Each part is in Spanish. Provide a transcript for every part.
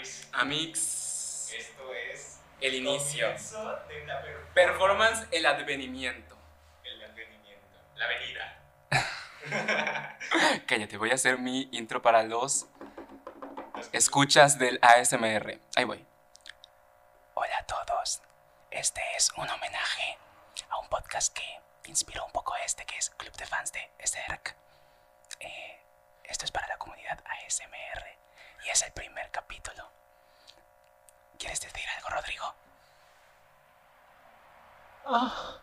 Amix, Amix, esto es el inicio. de una per- Performance, el advenimiento. el advenimiento, la venida. Cállate, voy a hacer mi intro para los escuchas del ASMR. Ahí voy. Hola a todos. Este es un homenaje a un podcast que inspiró un poco este, que es Club de Fans de SRC. Eh, esto es para la comunidad ASMR y es el primer capítulo. ¿Quieres decir algo, Rodrigo?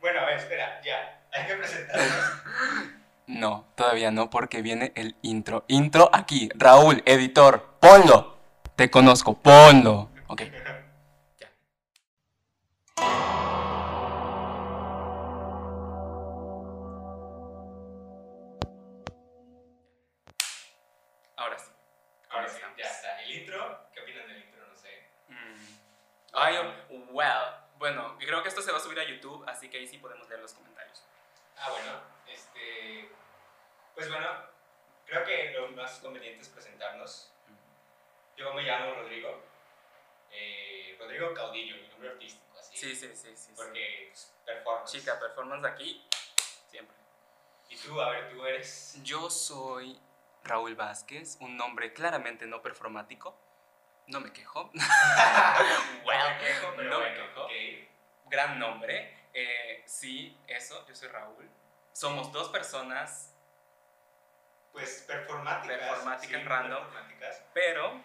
Bueno, a ver, espera, ya. Hay que presentarnos. No, todavía no, porque viene el intro. Intro aquí. Raúl, editor, ponlo. Te conozco, ponlo. Ok. Creo que esto se va a subir a YouTube, así que ahí sí podemos leer los comentarios. Ah, bueno, este. Pues bueno, creo que lo más conveniente es presentarnos. Yo me llamo Rodrigo. eh, Rodrigo Caudillo, mi nombre artístico, así. Sí, sí, sí, sí. Porque pues, performance. Chica, performance aquí, siempre. Y tú, a ver, tú eres. Yo soy Raúl Vázquez, un nombre claramente no performático. No me quejo. No me quejo, pero no me bueno, quejo. ok. Gran nombre. Eh, sí, eso, yo soy Raúl. Somos dos personas, Pues performáticas. Performáticas sí, random. performáticas. pero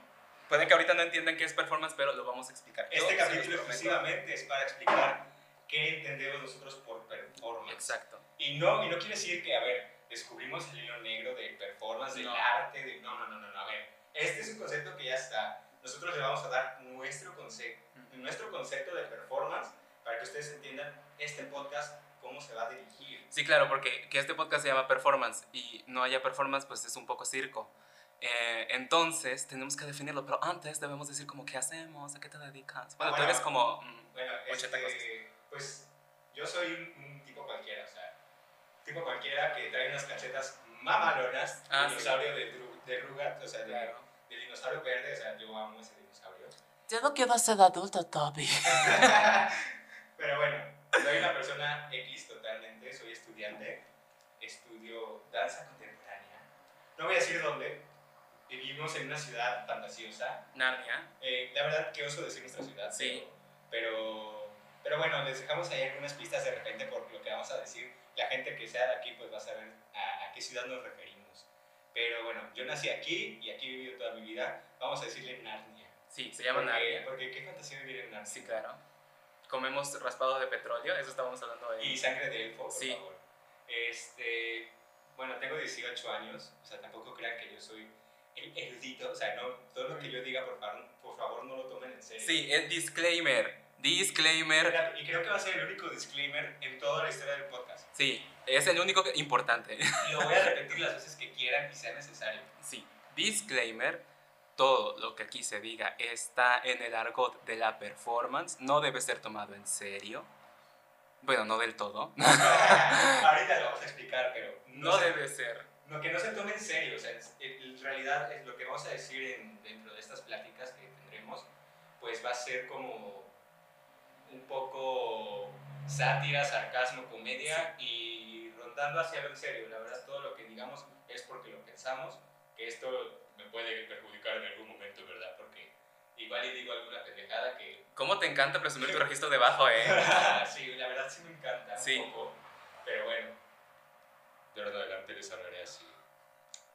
puede que ahorita no entiendan qué es performance, pero lo vamos a explicar. Este capítulo exclusivamente es para explicar qué entendemos nosotros por performance. Exacto. Y no, y no quiere decir que, a ver, descubrimos el hilo negro del performance, del No. arte, de... No, no, no, no, no, a ver. Este es un concepto que ya está. Nosotros le vamos a dar nuestro, conce- nuestro concepto de performance para que ustedes entiendan este podcast, cómo se va a dirigir. Sí, claro, porque que este podcast se llama performance y no haya performance, pues es un poco circo. Eh, entonces, tenemos que definirlo, pero antes debemos decir como qué hacemos, a qué te dedicas. Bueno, Ah, tú bueno. eres como... mm, Bueno, 80 este, pues yo soy un, un tipo cualquiera, o sea, tipo cualquiera que trae unas cachetas mamalonas, Ah, de sí. dinosaurio de, de Rugat, o sea, de, Claro. de dinosaurio verde, o sea, yo amo ese dinosaurio. Ya no quiero ser adulto, Toby. Pero bueno, soy una persona X totalmente, soy estudiante, estudio danza contemporánea. No voy a decir dónde, vivimos en una ciudad fantasiosa. Narnia. Eh, la verdad que oso decir nuestra ciudad, Sí. pero, pero bueno, les dejamos ahí algunas pistas de repente por lo que vamos a decir. La gente que sea de aquí pues va a saber a, a qué ciudad nos referimos. Pero bueno, yo nací aquí y aquí he vivido toda mi vida. Vamos a decirle Narnia. Sí, se llama porque, Narnia. Porque qué fantasía vivir en Narnia. Sí, claro. Comemos raspado de petróleo, eso estábamos hablando de... Y sangre de elfo, por Sí. favor. Este, bueno, tengo 18 años, o sea, tampoco crean que yo soy el erudito, o sea, no, todo lo que yo diga, por favor, por favor no lo tomen en serio. Sí, es disclaimer. Disclaimer. Y creo que va a ser el único disclaimer en toda la historia del podcast. Sí, es el único importante. Y lo voy a repetir las veces que quieran y sea necesario. Sí, disclaimer. Todo lo que aquí se diga está en el argot de la performance. No debe ser tomado en serio. Bueno, no del todo. Ahorita lo vamos a explicar, pero no, No se- debe ser. no, que no se tome en serio. O sea, en realidad es lo que vamos a decir en- dentro de estas pláticas que tendremos, pues va a ser como un poco sátira, sarcasmo, comedia y rondando hacia lo en serio. La verdad, todo lo que digamos es porque lo pensamos, que esto me puede perjudicar en algún momento, ¿verdad? Porque igual y digo alguna pendejada que... ¿Cómo te encanta presumir tu registro de bajo, eh? sí, la verdad sí me encanta Sí. un poco, pero bueno, de ahora en adelante les hablaré así.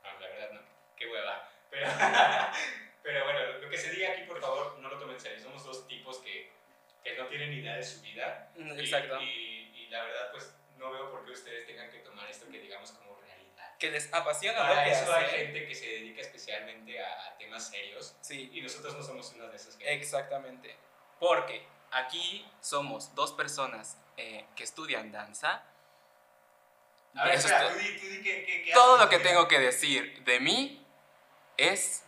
No, la verdad no, qué hueva. Pero, pero bueno, lo que se diga aquí, por favor, no lo tomen en serio. Somos dos tipos que, que no tienen ni idea de su vida. y- Exacto. Y, y la verdad, pues no veo por qué ustedes tengan que tomar esto que digamos como. Que les apasiona lo Para que eso hay gente que se dedica especialmente a, a temas serios Sí, y nosotros no somos una de esas gente. exactamente. Porque aquí somos dos personas eh, que estudian danza. A ver, espera, tú di, tú di qué- qué- qué todo lo que tengo que decir de mí es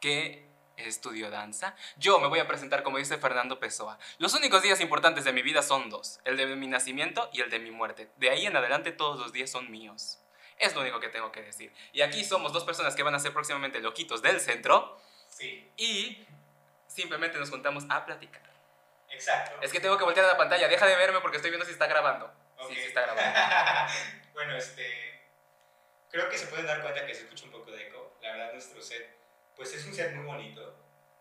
que estudio danza. Yo me voy a presentar como dice Fernando Pessoa. Los únicos días importantes de mi vida son dos, el de mi nacimiento y el de mi muerte. De ahí en adelante todos los días son míos. Es lo único que tengo que decir. Y aquí somos dos personas que van a ser próximamente loquitos del centro. Sí, Y simplemente nos juntamos a platicar. exacto. Es que tengo que voltear a la pantalla. Deja de verme porque estoy viendo si está grabando. Ok. Sí, sí está grabando. bueno, este. Creo que se pueden dar cuenta que se escucha un poco de eco. La verdad, nuestro set, pues es un set muy bonito.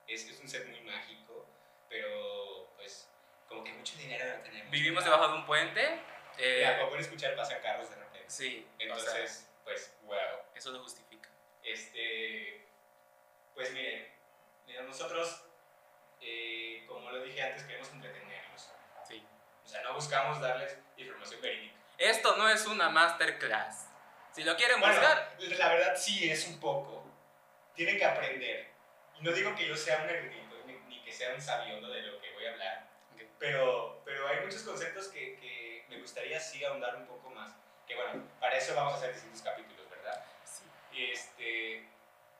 Es, es un set muy mágico. Pero, pues, como que mucho dinero no tenemos. Vivimos debajo de un puente. eh, Ya, como pueden escuchar, pasan carros de sí, o sea, Entonces, pues, wow. eso lo justifica. Este. Pues miren, nosotros, eh, como lo dije antes, queremos entretenerlos. Sí. O sea, no buscamos darles información verídica. Esto no es una masterclass. Si lo quieren Bueno, buscar, la verdad sí es un poco. Tienen que aprender. Y no digo que yo sea un erudito ni, ni que sea un sabiondo de lo que voy a hablar. Ok. Pero, pero hay muchos conceptos que, que me gustaría sí ahondar un poco más. Que bueno, para eso vamos a hacer distintos capítulos, ¿verdad? sí. Este,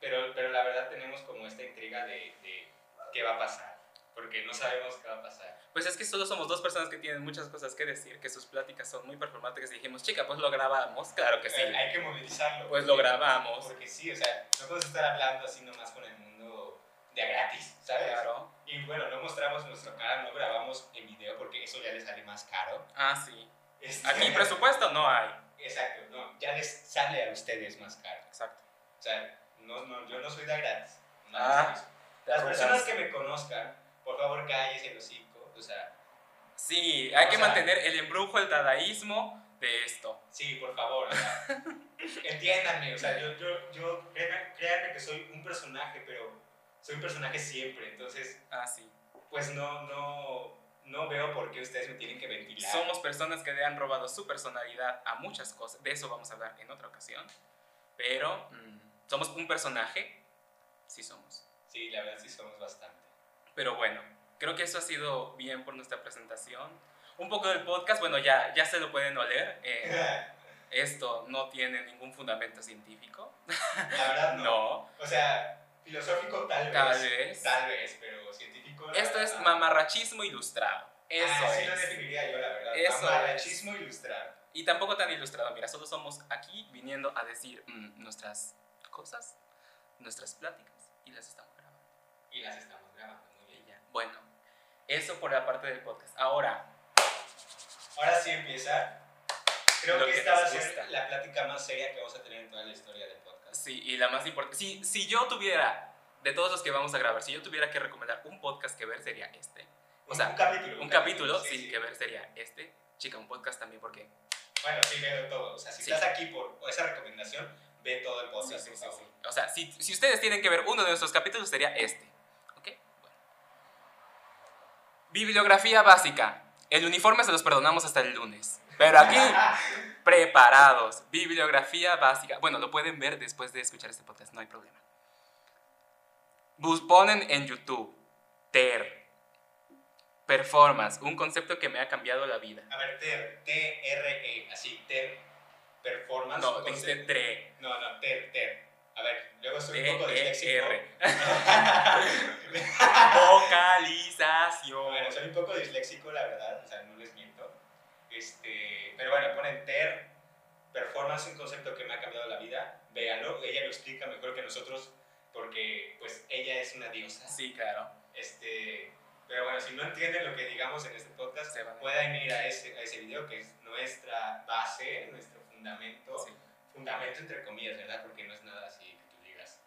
pero, pero la verdad tenemos como esta intriga de, de qué va a pasar. Porque no sabemos qué va a pasar. Pues es que solo somos dos personas que tienen muchas cosas que decir, que sus pláticas son muy performáticas y dijimos, chica, pues lo grabamos. Claro que sí. Eh, hay que movilizarlo. Pues lo grabamos. Porque sí, o sea, no podemos estar hablando así nomás con el mundo de a gratis, ¿sabes? Claro. Y bueno, no mostramos nuestra cara, no grabamos en video porque eso ya les sale más caro. Ah, sí. Este- Aquí presupuesto no hay. Exacto, no, ya les sale a ustedes más caro. Exacto. O sea, no, no, yo no soy de gratis. no Ah. Las personas que me conozcan, por favor, cállese el hocico. O sea, Sí, hay que sea- mantener el embrujo, el dadaísmo de esto. sí, por favor. o sea, entiéndanme, o sea, yo, yo, yo créanme, créanme que soy un personaje, pero soy un personaje siempre. Entonces, Ah, sí. pues no, no, no veo por qué ustedes me tienen que ventilar. Somos personas que le han robado su personalidad a muchas cosas. De eso vamos a hablar en otra ocasión. Pero, mm, ¿somos un personaje? Sí somos. Sí, la verdad sí somos bastante. Pero bueno, creo que eso ha sido bien por nuestra presentación. Un poco del podcast, bueno, ya, ya se lo pueden oler. eh, esto no tiene ningún fundamento científico. La verdad no. No, O sea, filosófico tal vez. tal vez. Tal vez, pero científico. Esto es mamarrachismo ilustrado. Eso Ah, Así lo es. definiría yo, la verdad. Eso Mamarrachismo ilustrado. Y tampoco tan ilustrado. Mira, solo somos aquí viniendo a decir mm, nuestras cosas, nuestras pláticas y las estamos grabando. Y las estamos grabando muy bien. ya. Bueno, eso por la parte del podcast. Ahora, Ahora sí empieza. Creo Lo que que esta va a ser la plática más seria que vamos a tener en toda la historia del podcast. sí, y la más importante. Si, si yo tuviera, de todos los que vamos a grabar, si yo tuviera que recomendar un podcast que ver sería este. O Un- sea, un capítulo. Un capítulo, sí, sí, sí. que ver sería este. Chica, un podcast también porque... Bueno, sí, veo todo. O sea, si Sí. estás aquí por esa recomendación, ve todo el podcast. sí, sí. O sea, si, si ustedes tienen que ver uno de nuestros capítulos sería este. ¿Ok? Bueno. Bibliografía básica. El uniforme se los perdonamos hasta el lunes. Pero aquí, preparados. Bibliografía básica. Bueno, lo pueden ver después de escuchar este podcast, no hay problema. Bus ponen en YouTube. TER. Performance. Un concepto que me ha cambiado la vida. A ver, TER, T-R-E, así, TER, performance. No, dijiste TRE. No, no, TER, TER. A ver, luego soy un poco disléxico. T-E-R. Vocalización. bueno, soy un poco disléxico, la verdad, o sea, no les miento. Este, pero bueno, ponen TER, performance, un concepto que me ha cambiado la vida. Véanlo, ella lo explica mejor que nosotros porque, pues, ella es una diosa. Sí, claro. Este, pero bueno, si no entienden lo que digamos en este podcast, Se pueden ir a ese, a ese video que es nuestra base, nuestro fundamento. Sí. Fundamento entre comillas, ¿verdad? Porque no es nada así que tú digas,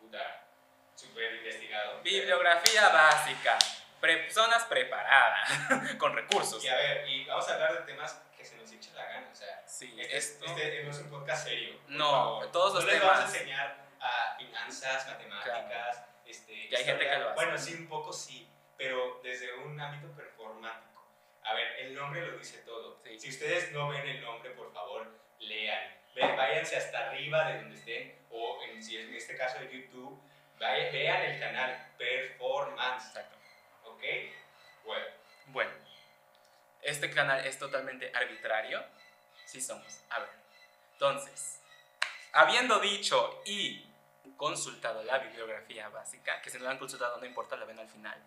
puta, súper investigado. Bibliografía básica. Personas preparadas. Con recursos. Y a ver, y vamos a hablar de temas que se nos eche la gana, o sea, Sí, este, esto. este no es un podcast serio. No, favor. todos los no les vamos a enseñar a finanzas, matemáticas, este, Que hay gente que lo hace. Bueno, sí, un poco sí, pero desde un ámbito performático. A ver, el nombre lo dice todo. Sí. Si ustedes no ven el nombre, por favor, lean. Váyanse hasta arriba de donde estén, o en, si es en este caso de YouTube, vayan, vean el canal Performance. Exacto. ¿Ok? Bueno, Bueno, este canal es totalmente arbitrario. Sí somos. A ver. Entonces, habiendo dicho y consultado la bibliografía básica, que si no la han consultado no importa, la ven al final.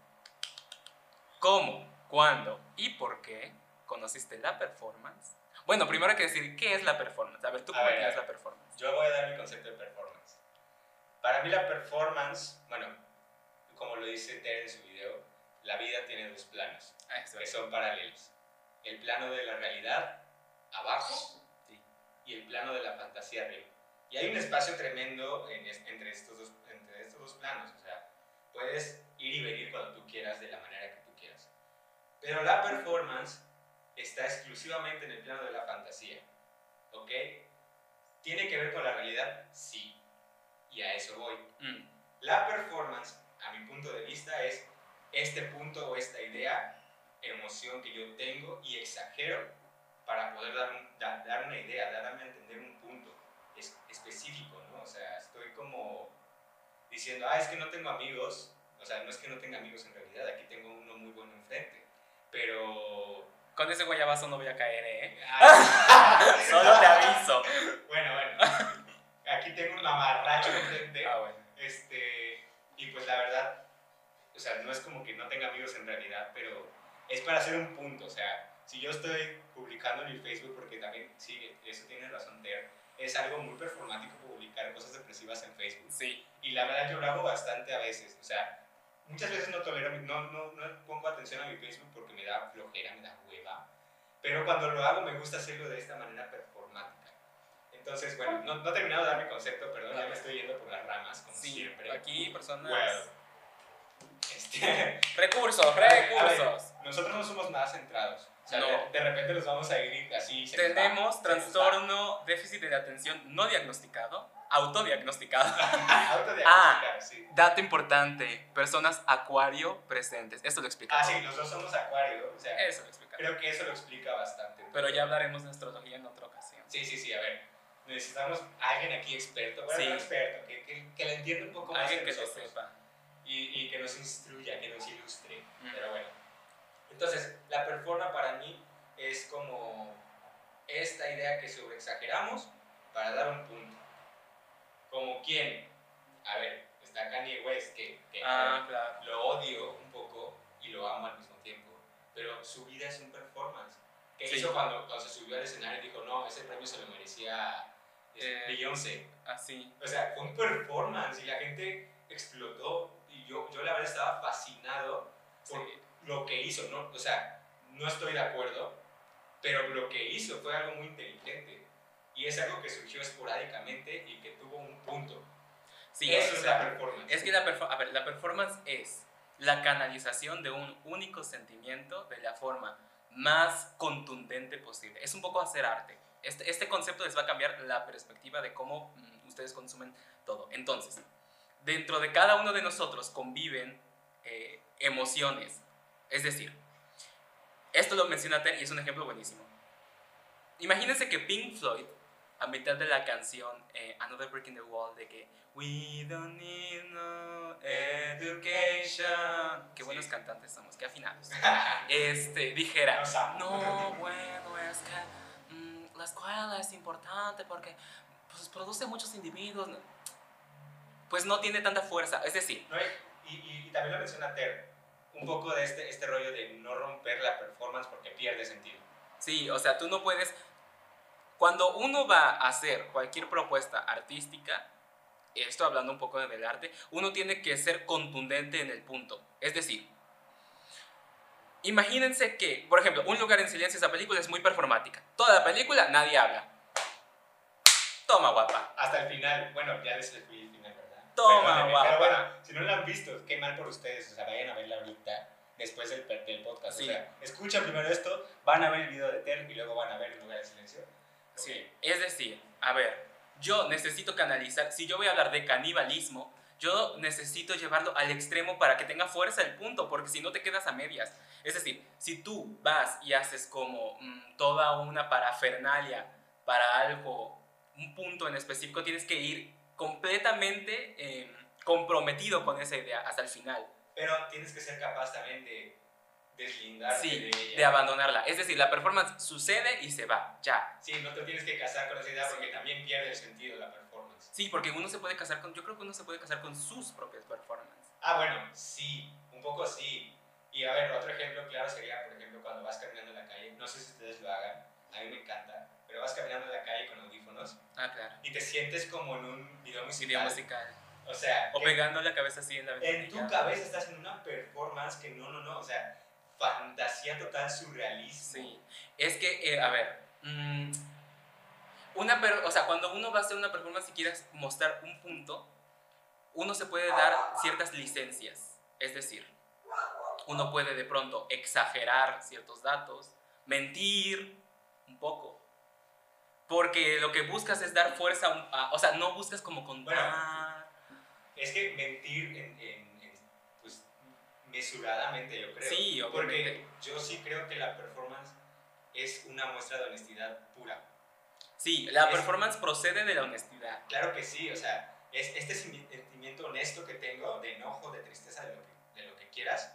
¿Cómo, cuándo y por qué conociste la performance? Bueno, primero hay que decir, ¿qué es la performance? A ver, ¿tú A cómo ver. la performance? Yo voy a dar mi concepto de performance. Para mí la performance, bueno, como lo dice Ter en su video, la vida tiene dos planos Ah, que son paralelos. El plano de la realidad abajo Sí. y el plano de la fantasía arriba. Y hay un espacio tremendo en es- entre, estos dos, entre estos dos planos. O sea, puedes ir y venir cuando tú quieras, de la manera que tú quieras. Pero la performance está exclusivamente en el plano de la fantasía. ¿Ok? ¿Tiene que ver con la realidad? Sí. Y a eso voy. Mm, La performance, a mi punto de vista, es este punto o esta idea, emoción que yo tengo y exagero para poder dar, un- da- dar una idea, darme a entender un específico, ¿no? O sea, estoy como diciendo, ah, es que no tengo amigos, o sea, no es que no tenga amigos en realidad, aquí tengo uno muy bueno enfrente, pero... Con ese guayabazo no voy a caer, ¿eh? Ay, Solo te aviso. Bueno, bueno, aquí tengo un mamarracho enfrente. Ah, bueno. Este, y pues la verdad, o sea, no es como que no tenga amigos en realidad, pero es para hacer un punto. O sea, si yo estoy publicando en mi Facebook, porque también, sí, eso tiene razón Ter, es algo muy performático publicar cosas depresivas en Facebook. Sí. Y la verdad yo lo hago bastante a veces. O sea, muchas veces no tolero, no, no, no pongo atención a mi Facebook porque me da flojera, me da hueva. Pero cuando lo hago me gusta hacerlo de esta manera performática. Entonces, bueno, no, no he terminado de dar mi concepto, perdón, ya me estoy yendo por las ramas, como Sí, siempre. aquí personas... Bueno, este, Recursos, a ver, recursos. nosotros no somos nada centrados. O sea, No. de, de repente nos vamos a ir así. se va, Tenemos se va. trastorno déficit de atención no diagnosticado, autodiagnosticado. Autodiagnosticar, sí. Dato importante, personas acuario presentes. Esto lo explica. Ah, todo. sí, los dos somos acuario. O sea, Eso lo explica. creo que eso lo explica bastante. Pero ya hablaremos de astrología en otra ocasión. Sí, sí, sí, a ver. Necesitamos a alguien aquí experto, bueno, Sí. no experto, que, que, que le entienda un poco más Alguien que lo nosotros. sepa. y, y que nos instruya, que nos ilustre. Mm. Pero bueno. Entonces, la performance para mí es como esta idea que sobreexageramos para dar un punto. Como quién? A ver, está Kanye West, que, que Ah, claro. lo odio un poco y lo amo al mismo tiempo, pero su vida es un performance. ¿Qué Sí. hizo cuando, cuando se subió al escenario y dijo, no, ese premio se lo merecía Eh, Beyoncé? Así. O sea, fue un performance y la gente explotó y yo, yo la verdad estaba fascinado por Sí. Lo que hizo, ¿no? O sea, no estoy de acuerdo, pero lo que hizo fue algo muy inteligente y es algo que surgió esporádicamente y que tuvo un punto. Sí, Eso es sea, la performance. Es que la, perfo- a ver, la performance es la canalización de un único sentimiento de la forma más contundente posible. Es un poco hacer arte. Este, este concepto les va a cambiar la perspectiva de cómo mm, ustedes consumen todo. Entonces, dentro de cada uno de nosotros conviven eh, emociones. Es decir, esto lo menciona Ter y es un ejemplo buenísimo. Imagínense que Pink Floyd, a mitad de la canción eh, Another Brick in the Wall, de que We don't need no education. Qué buenos Sí. cantantes somos, qué afinados. Este, dijera, no, bueno, es que mm, la escuela es importante porque pues, produce muchos individuos. Pues no tiene tanta fuerza. Es decir, No, y, y- y también lo menciona Ter, un poco de este, este rollo de no romper la performance porque pierde sentido. Sí, o sea, tú no puedes... Cuando uno va a hacer cualquier propuesta artística, esto hablando un poco del arte, uno tiene que ser contundente en el punto. Es decir, imagínense que, por ejemplo, Un lugar en silencio, esa película es muy performática. Toda la película nadie habla. Toma, guapa. Hasta el final, bueno, ya les fui el final. Toma, Perdónenme, guapa. Pero bueno, si no la han visto, qué mal por ustedes, o sea, vayan a verla ahorita, después del, del podcast. Sí. O sea, escuchan primero esto, van a ver el video de Ter y luego van a ver el lugar de silencio. Sí, es decir, a ver, yo necesito canalizar, si yo voy a hablar de canibalismo, yo necesito llevarlo al extremo para que tenga fuerza el punto, porque si no te quedas a medias. Es decir, si tú vas y haces como mm, toda una parafernalia para algo, un punto en específico, tienes que ir completamente eh, comprometido con esa idea hasta el final. Pero tienes que ser capaz también de deslindarte Sí, de ella. de abandonarla. Es decir, la performance sucede y se va, ya. Sí, no te tienes que casar con esa idea porque también pierde el sentido la performance. Sí, porque uno se puede casar con, yo creo que uno se puede casar con sus propias performances. Ah, bueno, sí, un poco sí. Y a ver, otro ejemplo claro sería, por ejemplo, cuando vas caminando en la calle, no sé si ustedes lo hagan, a mí me encanta, pero vas caminando en la calle con audífonos Ah, claro. y te sientes como en un video musical. Video musical. O sea, O pegando la cabeza así en la en ventanilla. tu cabeza estás en una performance que no, no, no, o sea, fantasía total, surrealismo. Sí. Es que, eh, a ver. mm, una per- o sea, cuando uno va a hacer una performance y quieres mostrar un punto, uno se puede dar ciertas licencias. Es decir, uno puede de pronto exagerar ciertos datos, mentir un poco. Porque lo que buscas es dar fuerza, a o sea, no buscas como contar. Es que mentir en, en- en, pues, mesuradamente, yo creo. Sí, Porque obviamente. yo sí creo que la performance es una muestra de honestidad pura. Sí, la Es- performance procede de la honestidad. Claro que sí, o sea, es este sentimiento honesto que tengo, de enojo, de tristeza, de lo que, de lo que quieras,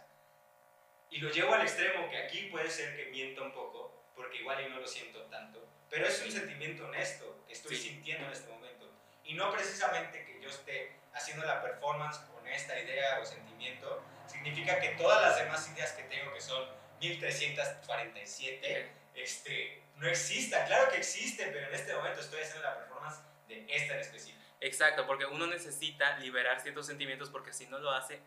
y lo llevo al extremo, que aquí puede ser que mienta un poco, porque igual yo no lo siento tanto, pero es un sentimiento honesto que estoy Sí. sintiendo en este momento. Y no precisamente que yo esté haciendo la performance con esta idea o sentimiento, significa que todas las demás ideas que tengo, que son 1347, este, no existan. Claro que existen, pero en este momento estoy haciendo la performance de esta en específico. Exacto, porque uno necesita liberar ciertos sentimientos porque si no lo hace,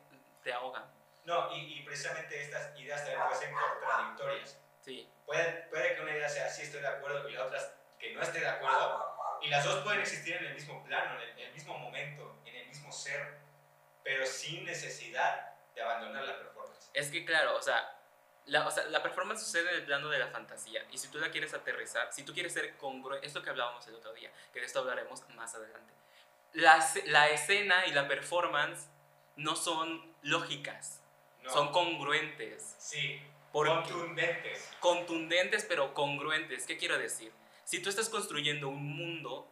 te ahogan. No, y, y precisamente estas ideas también pueden ser contradictorias. Sí, Puede, puede que una idea sea sí estoy de acuerdo y la otra que no esté de acuerdo. Y las dos pueden existir en el mismo plano, en el, en el mismo momento, en el mismo ser, pero sin necesidad de abandonar la performance. es que claro, o sea, la, o sea, la performance sucede en el plano de la fantasía y si tú la quieres aterrizar, si tú quieres ser congruente, es lo que hablábamos el otro día, que de esto hablaremos más adelante. La, la escena y la performance no son lógicas, No. son congruentes. Sí, Porque- contundentes. contundentes pero congruentes. ¿Qué quiero decir? Si tú estás construyendo un mundo,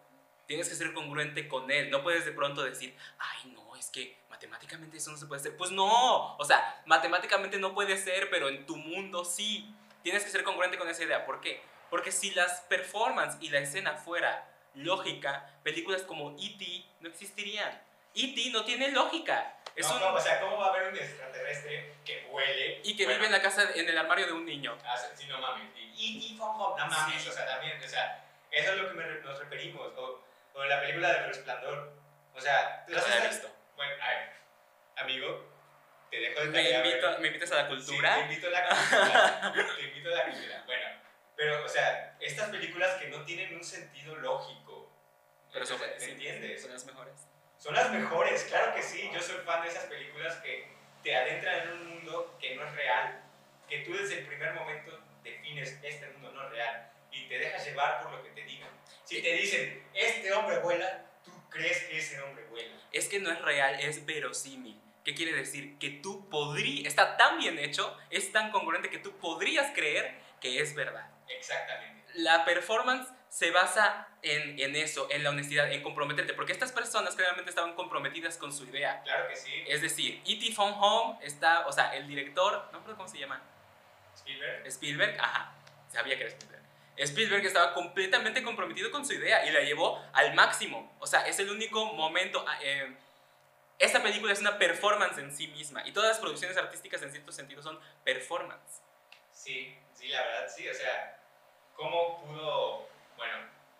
tienes que ser congruente con él. No puedes de pronto decir, ay, no, es que matemáticamente eso no se puede hacer. Pues no, o sea, matemáticamente no puede ser, pero en tu mundo sí. Tienes que ser congruente con esa idea. ¿Por qué? Porque si las performances y la escena fuera lógica, películas como E.T. no existirían. E.T. no tiene lógica. Es No, un- ¿cómo? O sea, ¿cómo va a haber un extraterrestre que huele? y que Bueno, vive en la casa, en el armario de un niño. Ah, sí, no mames. Y, y, no mames, Sí. o sea, también, o sea, eso es lo que me nos referimos. O, o la película de Resplandor. O sea, tú No has la visto-. Bueno, a ver, amigo, te dejo de Me, tarea. ver. invito, me invitas a la Sí, cultura. te invito a la cultura. te invito a la cultura. Bueno, pero, o sea, estas películas que no tienen un sentido lógico. pero son, ¿me sí, entiendes? son las mejores. Son las mejores, claro que sí. Yo soy fan de esas películas que te adentran en un mundo que no es real. Que tú desde el primer momento defines este mundo no es real y te dejas llevar por lo que te digan. Si te dicen, este hombre vuela, tú crees que ese hombre vuela. Es que no es real, es verosímil. ¿Qué quiere decir? Que tú podrías, está tan bien hecho, es tan congruente que tú podrías creer que es verdad. Exactamente. La performance se basa en, en eso, en la honestidad, en comprometerte, porque estas personas claramente estaban comprometidas con su idea. Claro que sí. Es decir, E.T. Phone Home está, o sea, el director, no recuerdo cómo se llama, Spielberg. Spielberg, ajá, sabía que era Spielberg. Spielberg estaba completamente comprometido con su idea y la llevó al máximo. O sea, es el único momento. ah, eh, esta película es una performance en sí misma y todas las producciones artísticas en cierto sentido son performance. Sí, sí, la verdad sí. O sea, ¿cómo pudo, bueno,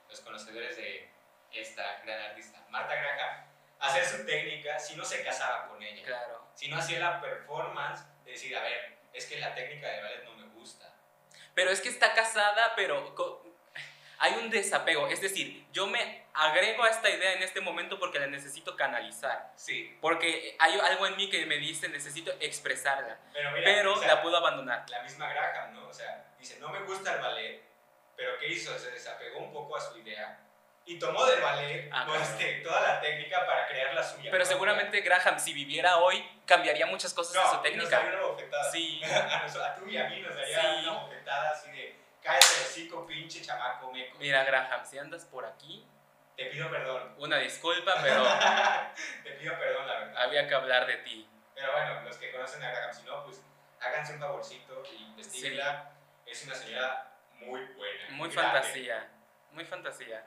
los conocedores de esta gran artista, Marta Graham, hacer su técnica si no se casaba con ella? Claro. Si no hacía la performance de decir, a ver, es que la técnica de ballet no me gusta. Pero es que está casada, pero hay un desapego. Es decir, yo me agrego a esta idea en este momento porque la necesito canalizar. Sí, Porque hay algo en mí que me dice necesito expresarla. pero mira, Pero o sea, la puedo abandonar. la misma Graham, ¿no? O sea, dice, no me gusta el ballet, pero ¿qué hizo? Se desapegó un poco a su idea y tomó del ballet Ah, pues, claro. este, toda la técnica para crear la suya. Pero seguramente Graham, si viviera hoy, cambiría muchas cosas no, en su nos técnica. daría una bofetada. Sí, a, nos- a tú y a mí nos daría Sí. una bofetada así de cállate el hocico, pinche chamaco meco. mira Graham, si andas por aquí, Te pido perdón. una disculpa, pero Te pido perdón, la verdad. había que hablar de ti. Pero bueno, los que conocen a Graham, si no, pues háganse un favorcito y investiguenla. Es una señora muy buena. Muy grande. fantasía, muy fantasía.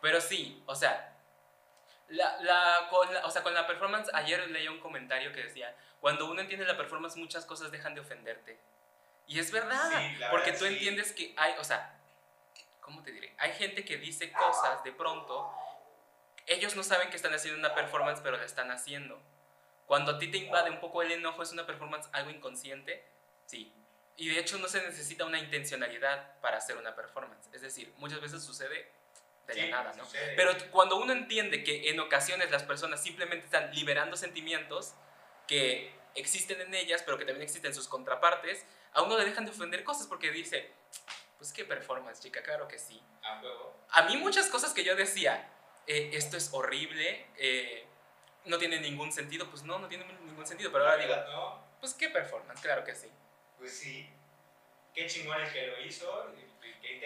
Pero sí, o sea, la, la- con la- o sea, con la performance, ayer leí un comentario que decía, cuando uno entiende la performance, muchas cosas dejan de ofenderte. Y es verdad, Sí, porque verdad, tú sí. entiendes que hay, o sea, ¿cómo te diré? Hay gente que dice cosas de pronto, ellos no saben que están haciendo una performance, pero la están haciendo. Cuando a ti te invade un poco el enojo, es una performance algo inconsciente, sí. Y de hecho no se necesita una intencionalidad para hacer una performance. Es decir, muchas veces sucede de la nada, ¿no? Pero cuando uno entiende que en ocasiones las personas simplemente están liberando sentimientos que existen en ellas, pero que también existen sus contrapartes, a uno le dejan de ofender cosas porque dice, pues qué performance, chica, claro que sí. A mí muchas cosas que yo decía, eh, esto es horrible, eh, no tiene ningún sentido, pues no, no tiene ningún sentido, pero ahora digo, pues qué performance, claro que sí. Pues sí, qué chingón el que lo hizo.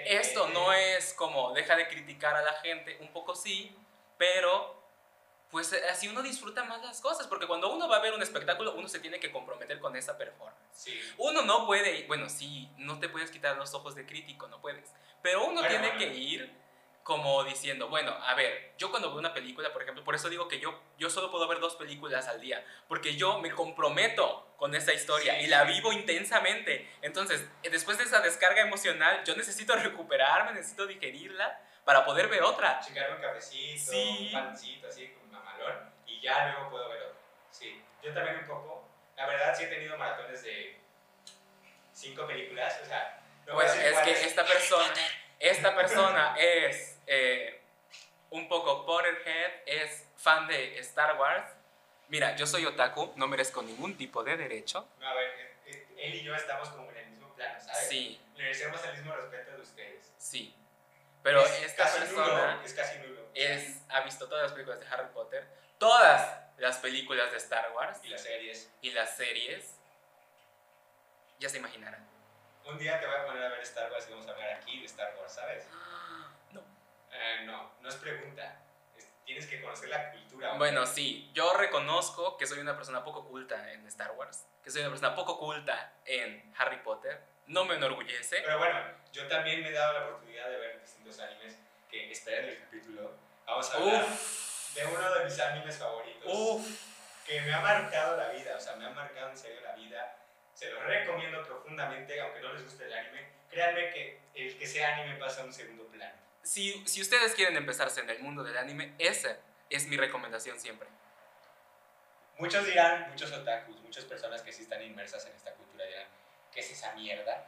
Esto no es como deja de criticar a la gente, un poco sí, pero pues así uno disfruta más las cosas, porque cuando uno va a ver un espectáculo, uno se tiene que comprometer con esa performance. Uno no puede, bueno, sí, no te puedes quitar los ojos de crítico, no puedes, pero uno tiene que ir como diciendo, bueno, a ver, yo cuando veo una película, por ejemplo, por eso digo que yo, yo solo puedo ver dos películas al día, porque yo me comprometo con esa historia y la vivo intensamente. Entonces, después de esa descarga emocional, yo necesito recuperarme, necesito digerirla para poder ver otra. Checar un cafecito, un pancito, así y ya luego puedo ver otro. Sí, yo también un poco. La verdad sí he tenido maratones de cinco películas, o sea... No pues es que esta persona, esta persona es eh, un poco Potterhead, es fan de Star Wars. Mira, yo soy otaku, no merezco ningún tipo de derecho. No, a ver, eh, eh, él y yo estamos como en el mismo plano, ¿sabes? Sí. Merecemos el mismo respeto de ustedes. Sí. Pero esta persona es casi nulo. Es, ha visto todas las películas de Harry Potter, todas las películas de Star Wars. Y las series. Y las series. Ya se imaginarán. Un día te voy a poner a ver Star Wars y vamos a hablar aquí de Star Wars, ¿sabes? No. Eh, no, no es pregunta. tienes que conocer la cultura. Bueno, sí. Yo reconozco que soy una persona poco culta en Star Wars. Que soy una persona poco culta en Harry Potter. No me enorgullece. Pero bueno, yo también me he dado la oportunidad de ver distintos animes que esperen el capítulo. Vamos a hablar de uno de mis animes favoritos. Que me ha marcado la vida, o sea, me ha marcado en serio la vida. Se lo recomiendo profundamente, aunque no les guste el anime. Créanme que el que sea anime pasa a un segundo plano. Si, si ustedes quieren empezarse en el mundo del anime, esa es mi recomendación siempre. Muchos dirán, muchos otakus, muchas personas que sí están inmersas en esta cultura dirán, ¿qué es esa mierda?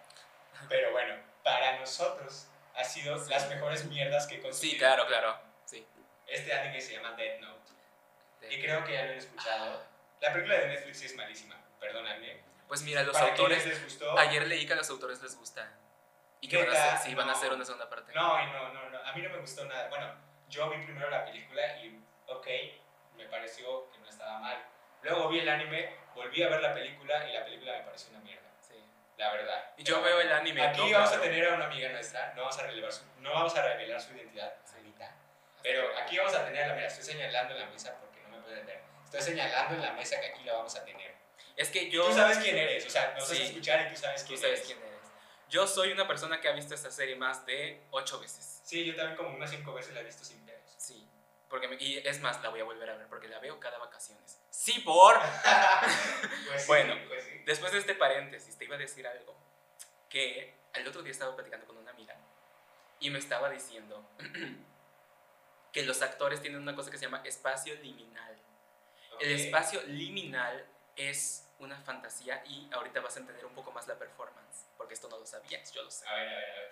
Pero bueno, para nosotros ha sido las mejores mierdas que he consumido. Sí, claro, claro. Sí. Este anime se llama Dead Note. y creo que ya lo han escuchado. La película de Netflix es malísima, perdóname. Pues mira, los autores. Les gustó? Ayer leí que a los autores les gusta. Y que van a, hacer, sí, van a hacer una segunda parte. No, no, no, no. A mí no me gustó nada. Bueno, yo vi primero la película y, ok, me pareció que no estaba mal. Luego vi el anime, volví a ver la película y la película me pareció una mierda la verdad. Y yo veo el anime. Aquí vamos a tener a una amiga nuestra, no vamos a, revelar su, no vamos a revelar su identidad ahorita, pero aquí vamos a tener la mira, estoy señalando en la mesa porque no me pueden ver. Estoy señalando en la mesa que aquí la vamos a tener. Es que yo... Tú sabes quién eres, o sea, nos vas a escuchar y tú sabes quién, eres. quién eres. Yo soy una persona que ha visto esta serie más de ocho veces. Sí, yo también como unas cinco veces la he visto sin pedos. Sí. Porque y es más, la voy a volver a ver porque la veo cada vacaciones. Sí, por. pues bueno, pues después de este paréntesis, te iba a decir algo. Que el otro día estaba platicando con una amiga y me estaba diciendo que los actores tienen una cosa que se llama espacio liminal. El espacio liminal es una fantasía y ahorita vas a entender un poco más la performance, porque esto no lo sabías, yo lo sé. A ver, a ver, a ver.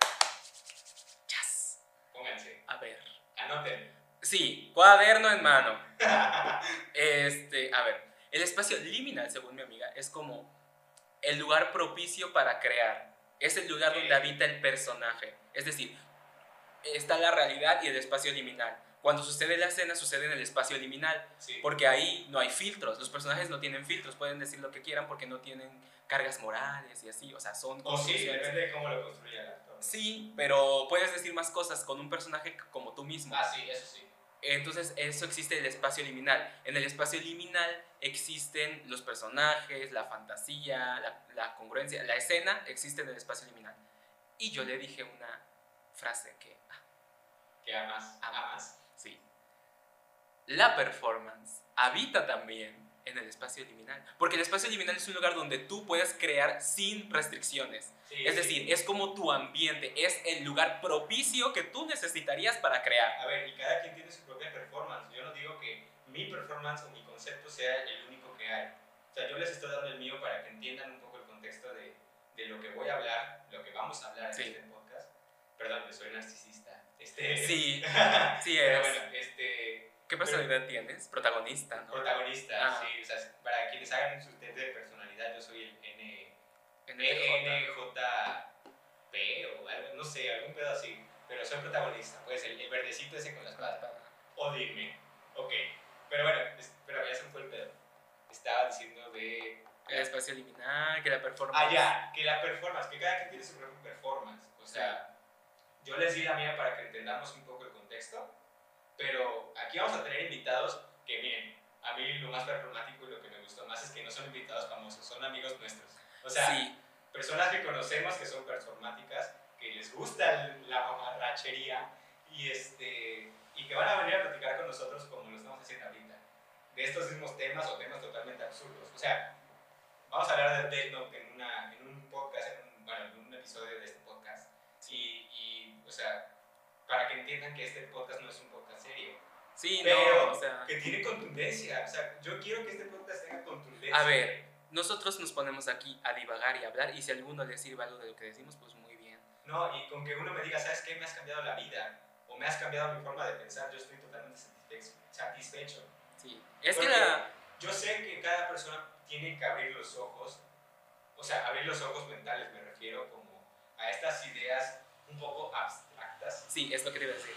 Yes. Pónganse. A ver. Anoten. Sí, cuaderno en mano. este, a ver, el espacio liminal, según mi amiga, es como el lugar propicio para crear. Es el lugar donde habita el personaje. Es decir, está la realidad y el espacio liminal. Cuando sucede la escena, sucede en el espacio liminal. Porque ahí no hay filtros. Los personajes no tienen filtros. Pueden decir lo que quieran porque no tienen cargas morales y así. O sea, son. O sí, depende de cómo lo construye el actor. Sí, pero puedes decir más cosas con un personaje como tú mismo. Ah, sí, eso sí. Entonces, eso existe el espacio liminal. En el espacio liminal existen los personajes, la fantasía, la, congruencia, la escena existe en el espacio liminal. Y yo le dije una frase que... Ah, que amas. Amas. Sí. La performance habita también En el espacio liminal. Porque el espacio liminal es un lugar donde tú puedes crear sin restricciones. Sí, es sí. decir, es como tu ambiente, es el lugar propicio que tú necesitarías para crear. A ver, y cada quien tiene su propia performance. Yo no digo que mi performance o mi concepto sea el único que hay. O sea, yo les estoy dando el mío para que entiendan un poco el contexto de, de lo que voy a hablar, lo que vamos a hablar Sí. en este podcast. Perdón, que soy narcisista. Este, Sí, sí Pero es. bueno, este, ¿Qué personalidad tienes? Protagonista, ¿no? protagonista, Ah. sí. O sea, para quienes hagan su test de personalidad, yo soy el N, NJ. NJP o algo, no sé, algún pedo así. Pero soy protagonista, pues el, el verdecito ese con la espada. O dime. Ok. Pero bueno, pero ya se me fue el pedo. Estaba diciendo de. El espacio liminal, que la performance. Ah, ya, que la performance, que cada quien tiene su propia performance. O sea, yo les di la mía para que entendamos un poco el contexto. Pero aquí vamos a tener invitados que, miren, a mí lo más performático y lo que me gustó más es que no son invitados famosos, son amigos nuestros. O sea, sí, personas que conocemos que son performáticas, que les gusta la mamarrachería y, este, y que van a venir a platicar con nosotros como lo estamos haciendo ahorita. De estos mismos temas o temas totalmente absurdos. O sea, vamos a hablar de Death Note en, una, en un podcast, en un, bueno, en un episodio de este podcast. Y, sea, para que entiendan que este podcast no es un podcast serio, sí, pero no, o sea. que tiene contundencia. O sea, yo quiero que este podcast tenga contundencia. A ver, nosotros nos ponemos aquí a divagar y a hablar, y si a alguno le sirve algo de lo que decimos, pues muy bien. No, y con que uno me diga, ¿sabes qué? Me has cambiado la vida o me has cambiado mi forma de pensar, yo estoy totalmente satisfecho. Sí, es que Porque la. Yo sé que cada persona tiene que abrir los ojos, o sea, abrir los ojos mentales, me refiero como a estas ideas un poco abstractas, Sí, es lo que te iba a decir.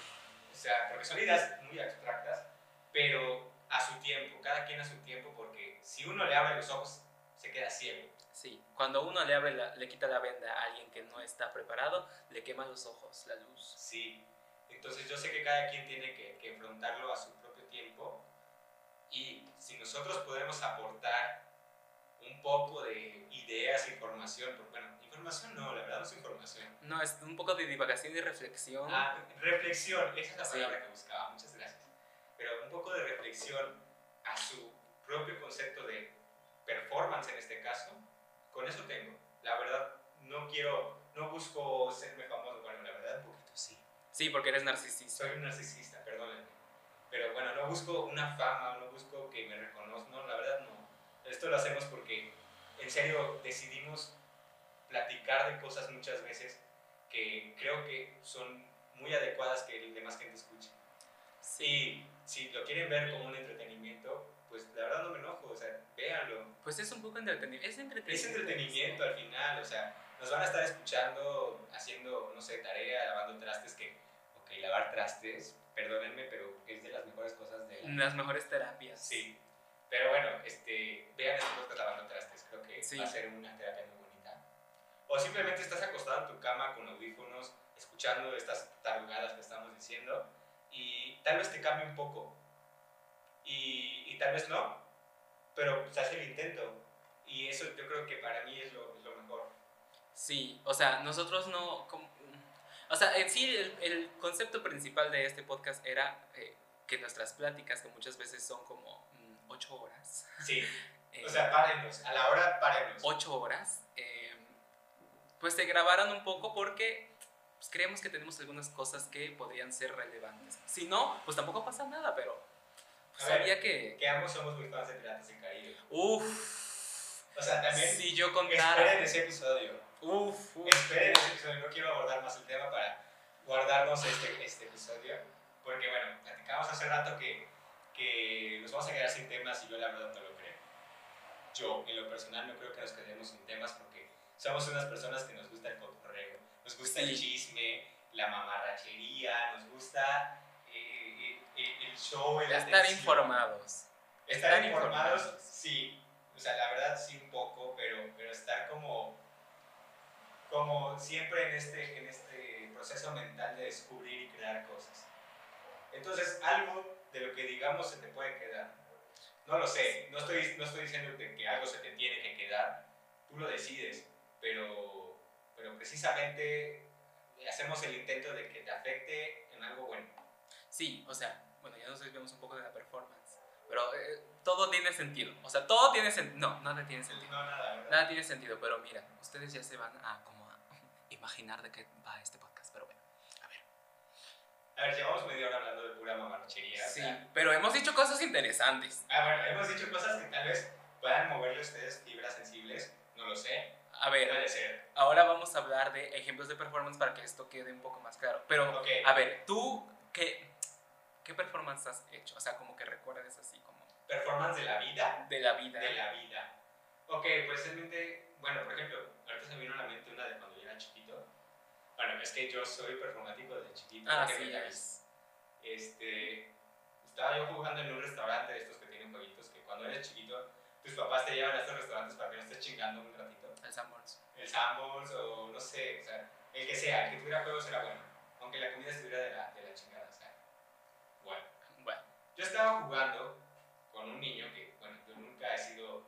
o sea, porque son ideas muy abstractas, pero a su tiempo, cada quien a su tiempo, porque si uno le abre los ojos, se queda ciego. Sí, cuando uno le abre la- le quita la venda a alguien que no está preparado, le quema los ojos, la luz. Sí, entonces yo sé que cada quien tiene que, que enfrentarlo a su propio tiempo y si nosotros podemos aportar un poco de ideas, información, porque, bueno, información no, la verdad no es información. No, es un poco de divagación y reflexión. Ah, reflexión, esa es la Sí. palabra que buscaba, muchas gracias. Pero un poco de reflexión a su propio concepto de performance en este caso, con eso tengo. La verdad, no quiero, no busco serme famoso, bueno, la verdad un poquito sí. Sí, porque eres narcisista. Soy un narcisista, perdónenme. Pero bueno, no busco una fama, no busco que me reconozcan, no, la verdad no. Esto lo hacemos porque en serio decidimos platicar de cosas muchas veces que creo que son muy adecuadas que la demás gente escuche. Y si lo quieren ver como un entretenimiento, pues la verdad no me enojo, o sea, véanlo. Pues es un poco entretenimiento. Es entretenimiento. Es entretenimiento al final, o sea, nos van a estar escuchando, haciendo, no sé, tarea, lavando trastes, que, ok, lavar trastes, perdónenme, pero es de las mejores cosas de la... Las mejores terapias. Sí, pero bueno, este, vean este podcast lavando trastes, creo que Sí. va a ser una terapia muy. O simplemente estás acostado en tu cama con audífonos, escuchando estas tarugadas que estamos diciendo, y tal vez te cambie un poco, y, y tal vez no, pero se hace el intento, y eso yo creo que para mí es lo, es lo mejor. Sí, o sea, nosotros no... como- o sea, en sí el, el concepto principal de este podcast era eh, que nuestras pláticas, que muchas veces son como mm, ocho horas, Sí, eh, o sea, párenos, a la hora párenos. ocho horas, eh, pues se grabaran un poco porque pues, creemos que tenemos algunas cosas que podrían ser relevantes. Si no, pues tampoco pasa nada, pero pues, A ver, sabía que... Que ambos somos muy fans de Piratas del Caribe. Uff, O sea, también si yo esperen contara... ese episodio. Uf, uf, Esperen ese episodio, no quiero abordar más el tema para guardarnos este, este episodio, porque bueno, platicamos hace rato que, que nos vamos a quedar sin temas y yo la verdad no lo creo. Yo, en lo personal, no creo que nos quedemos sin temas porque somos unas personas que nos gusta el cotorreo, nos gusta el chisme, la mamarrachería, nos gusta eh, eh, el show, el estar atención. informados. Estar Estar informados, informados. sí. O sea, la verdad sí un poco, pero, pero estar como, como siempre en este, en este proceso mental de descubrir y crear cosas. Entonces, algo de lo que digamos se te puede quedar. No lo sé, no estoy, no estoy diciéndote que algo se te tiene que quedar, tú lo decides, pero, pero precisamente hacemos el intento de que te afecte en algo bueno. Sí, o sea, bueno, ya nos desviamos un poco de la performance. pero eh, todo tiene sentido. O sea, todo tiene sentido. No, nada tiene sentido. No, nada, ¿verdad? Nada tiene sentido, pero mira, ustedes ya se van a como a imaginar de qué va este podcast, pero bueno. A ver. A ver, llevamos media hora hablando de pura mamarchería. o Sí, sea, pero hemos dicho cosas interesantes. Ah, bueno, hemos dicho cosas que tal vez puedan moverle a ustedes fibras sensibles, no lo sé, A ver, ahora vamos a hablar de ejemplos de performance para que esto quede un poco más claro. Pero, Ok. a ver, tú, ¿qué, qué performance has hecho? O sea, como que recuerdes así, como Performance de la vida, de la vida. de la vida. Ok, pues realmente, bueno, por ejemplo, ahorita se me vino a la mente una de cuando yo era chiquito. Bueno, es que yo soy performático desde chiquito. Ah, sí, es. este, estaba yo jugando en un restaurante de estos que tienen jueguitos que cuando eres chiquito, tus papás te llevan a estos restaurantes para que no estés chingando un ratito. El Sanborns. El Sanborns o no sé, o sea, el que sea, el que tuviera juegos era bueno. Aunque la comida estuviera de la, de la chingada, o sea, bueno. Bueno, Yo estaba jugando con un niño que, bueno, yo nunca he sido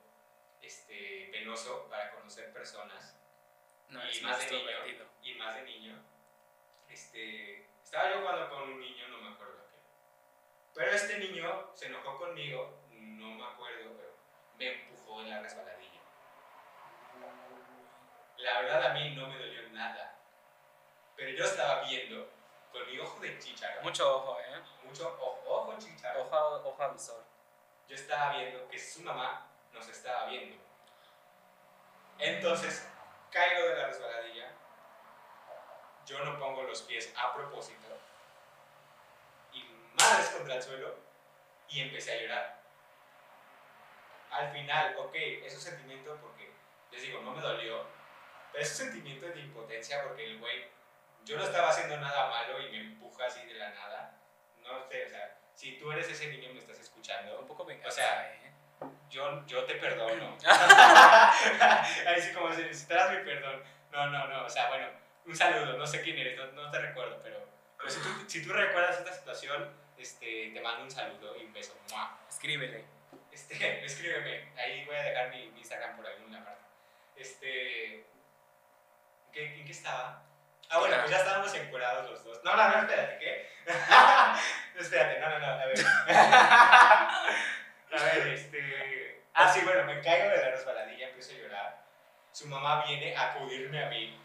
este, penoso para conocer personas no y más de niño, y más de niño. Este, estaba yo jugando con un niño, no me acuerdo qué. Pero este niño se enojó conmigo, no me acuerdo, pero me empujó en la resbaladilla. La verdad a mí no me dolió nada. Pero yo estaba viendo con mi ojo de chícharo, Mucho ojo, ¿eh? mucho ojo, ojo chícharo. Ojo, ojo avisor. yo estaba viendo que su mamá nos estaba viendo. Entonces, caigo de la resbaladilla, yo no pongo los pies a propósito, y madres contra el suelo, y empecé a llorar. Al final, ok, es un sentimiento porque, les digo, no me dolió, pero es un sentimiento de impotencia porque el güey, yo no estaba haciendo nada malo y me empuja así de la nada. No sé, o sea, si tú eres ese niño y me estás escuchando, Un poco venganza, O sea, ¿eh? yo, yo te perdono. Ahí sí como si necesitaras mi perdón. No, no, no, o sea, bueno, un saludo, no sé quién eres, no, no te recuerdo, pero, pero si, tú, si tú recuerdas esta situación, este, te mando un saludo y un beso. ¡Mua! Escríbele. Este, escríbeme, ahí voy a dejar mi, mi Instagram por alguna parte. Este, ¿qué, ¿en qué estaba? Ah, bueno, pues ya estábamos encuerados los dos. No, no, no, espérate, ¿qué? espérate, no, no, no, a ver. a ver, este... Ah, sí, bueno, me caigo de la resbaladilla, empiezo a llorar. Su mamá viene a acudirme a mí,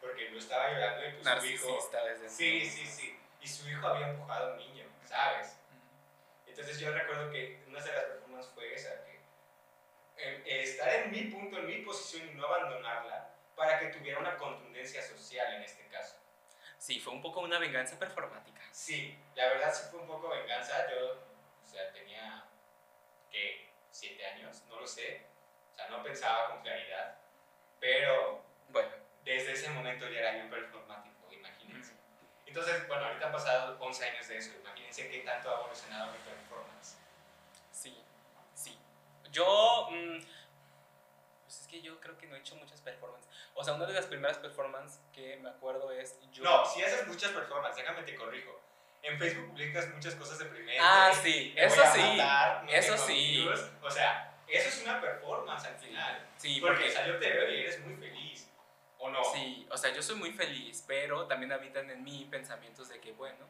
porque yo estaba llorando y pues su hijo... Desde Sí, entonces. sí, sí. Y su hijo había empujado a un niño, ¿sabes? Entonces yo recuerdo que una de las performances fue esa, que estar en mi punto, en mi posición y no abandonarla para que tuviera una contundencia social en este caso. Sí, fue un poco una venganza performática. Sí, la verdad sí fue un poco venganza. Yo, o sea, tenía, ¿qué? ¿Siete años? No lo sé. O sea, no pensaba con claridad. Pero Bueno, desde ese momento ya era yo performático, imagínense. Entonces, bueno, ahorita han pasado 11 años de eso. Imagínense qué tanto ha evolucionado mi performance. sí, sí. Yo, mm, pues es que yo creo que no he hecho muchas performances. O sea, una de las primeras performances que me acuerdo es yo. No, si haces muchas performances, déjame te corrijo. En Facebook publicas muchas cosas deprimentes. Ah, sí, eso sí. matar, no eso sí. amigos. O sea, eso es una performance al final. Sí, porque porque salió te veo y eres muy feliz. ¿O no? Sí, o sea, yo soy muy feliz, pero también habitan en mí pensamientos de que, bueno,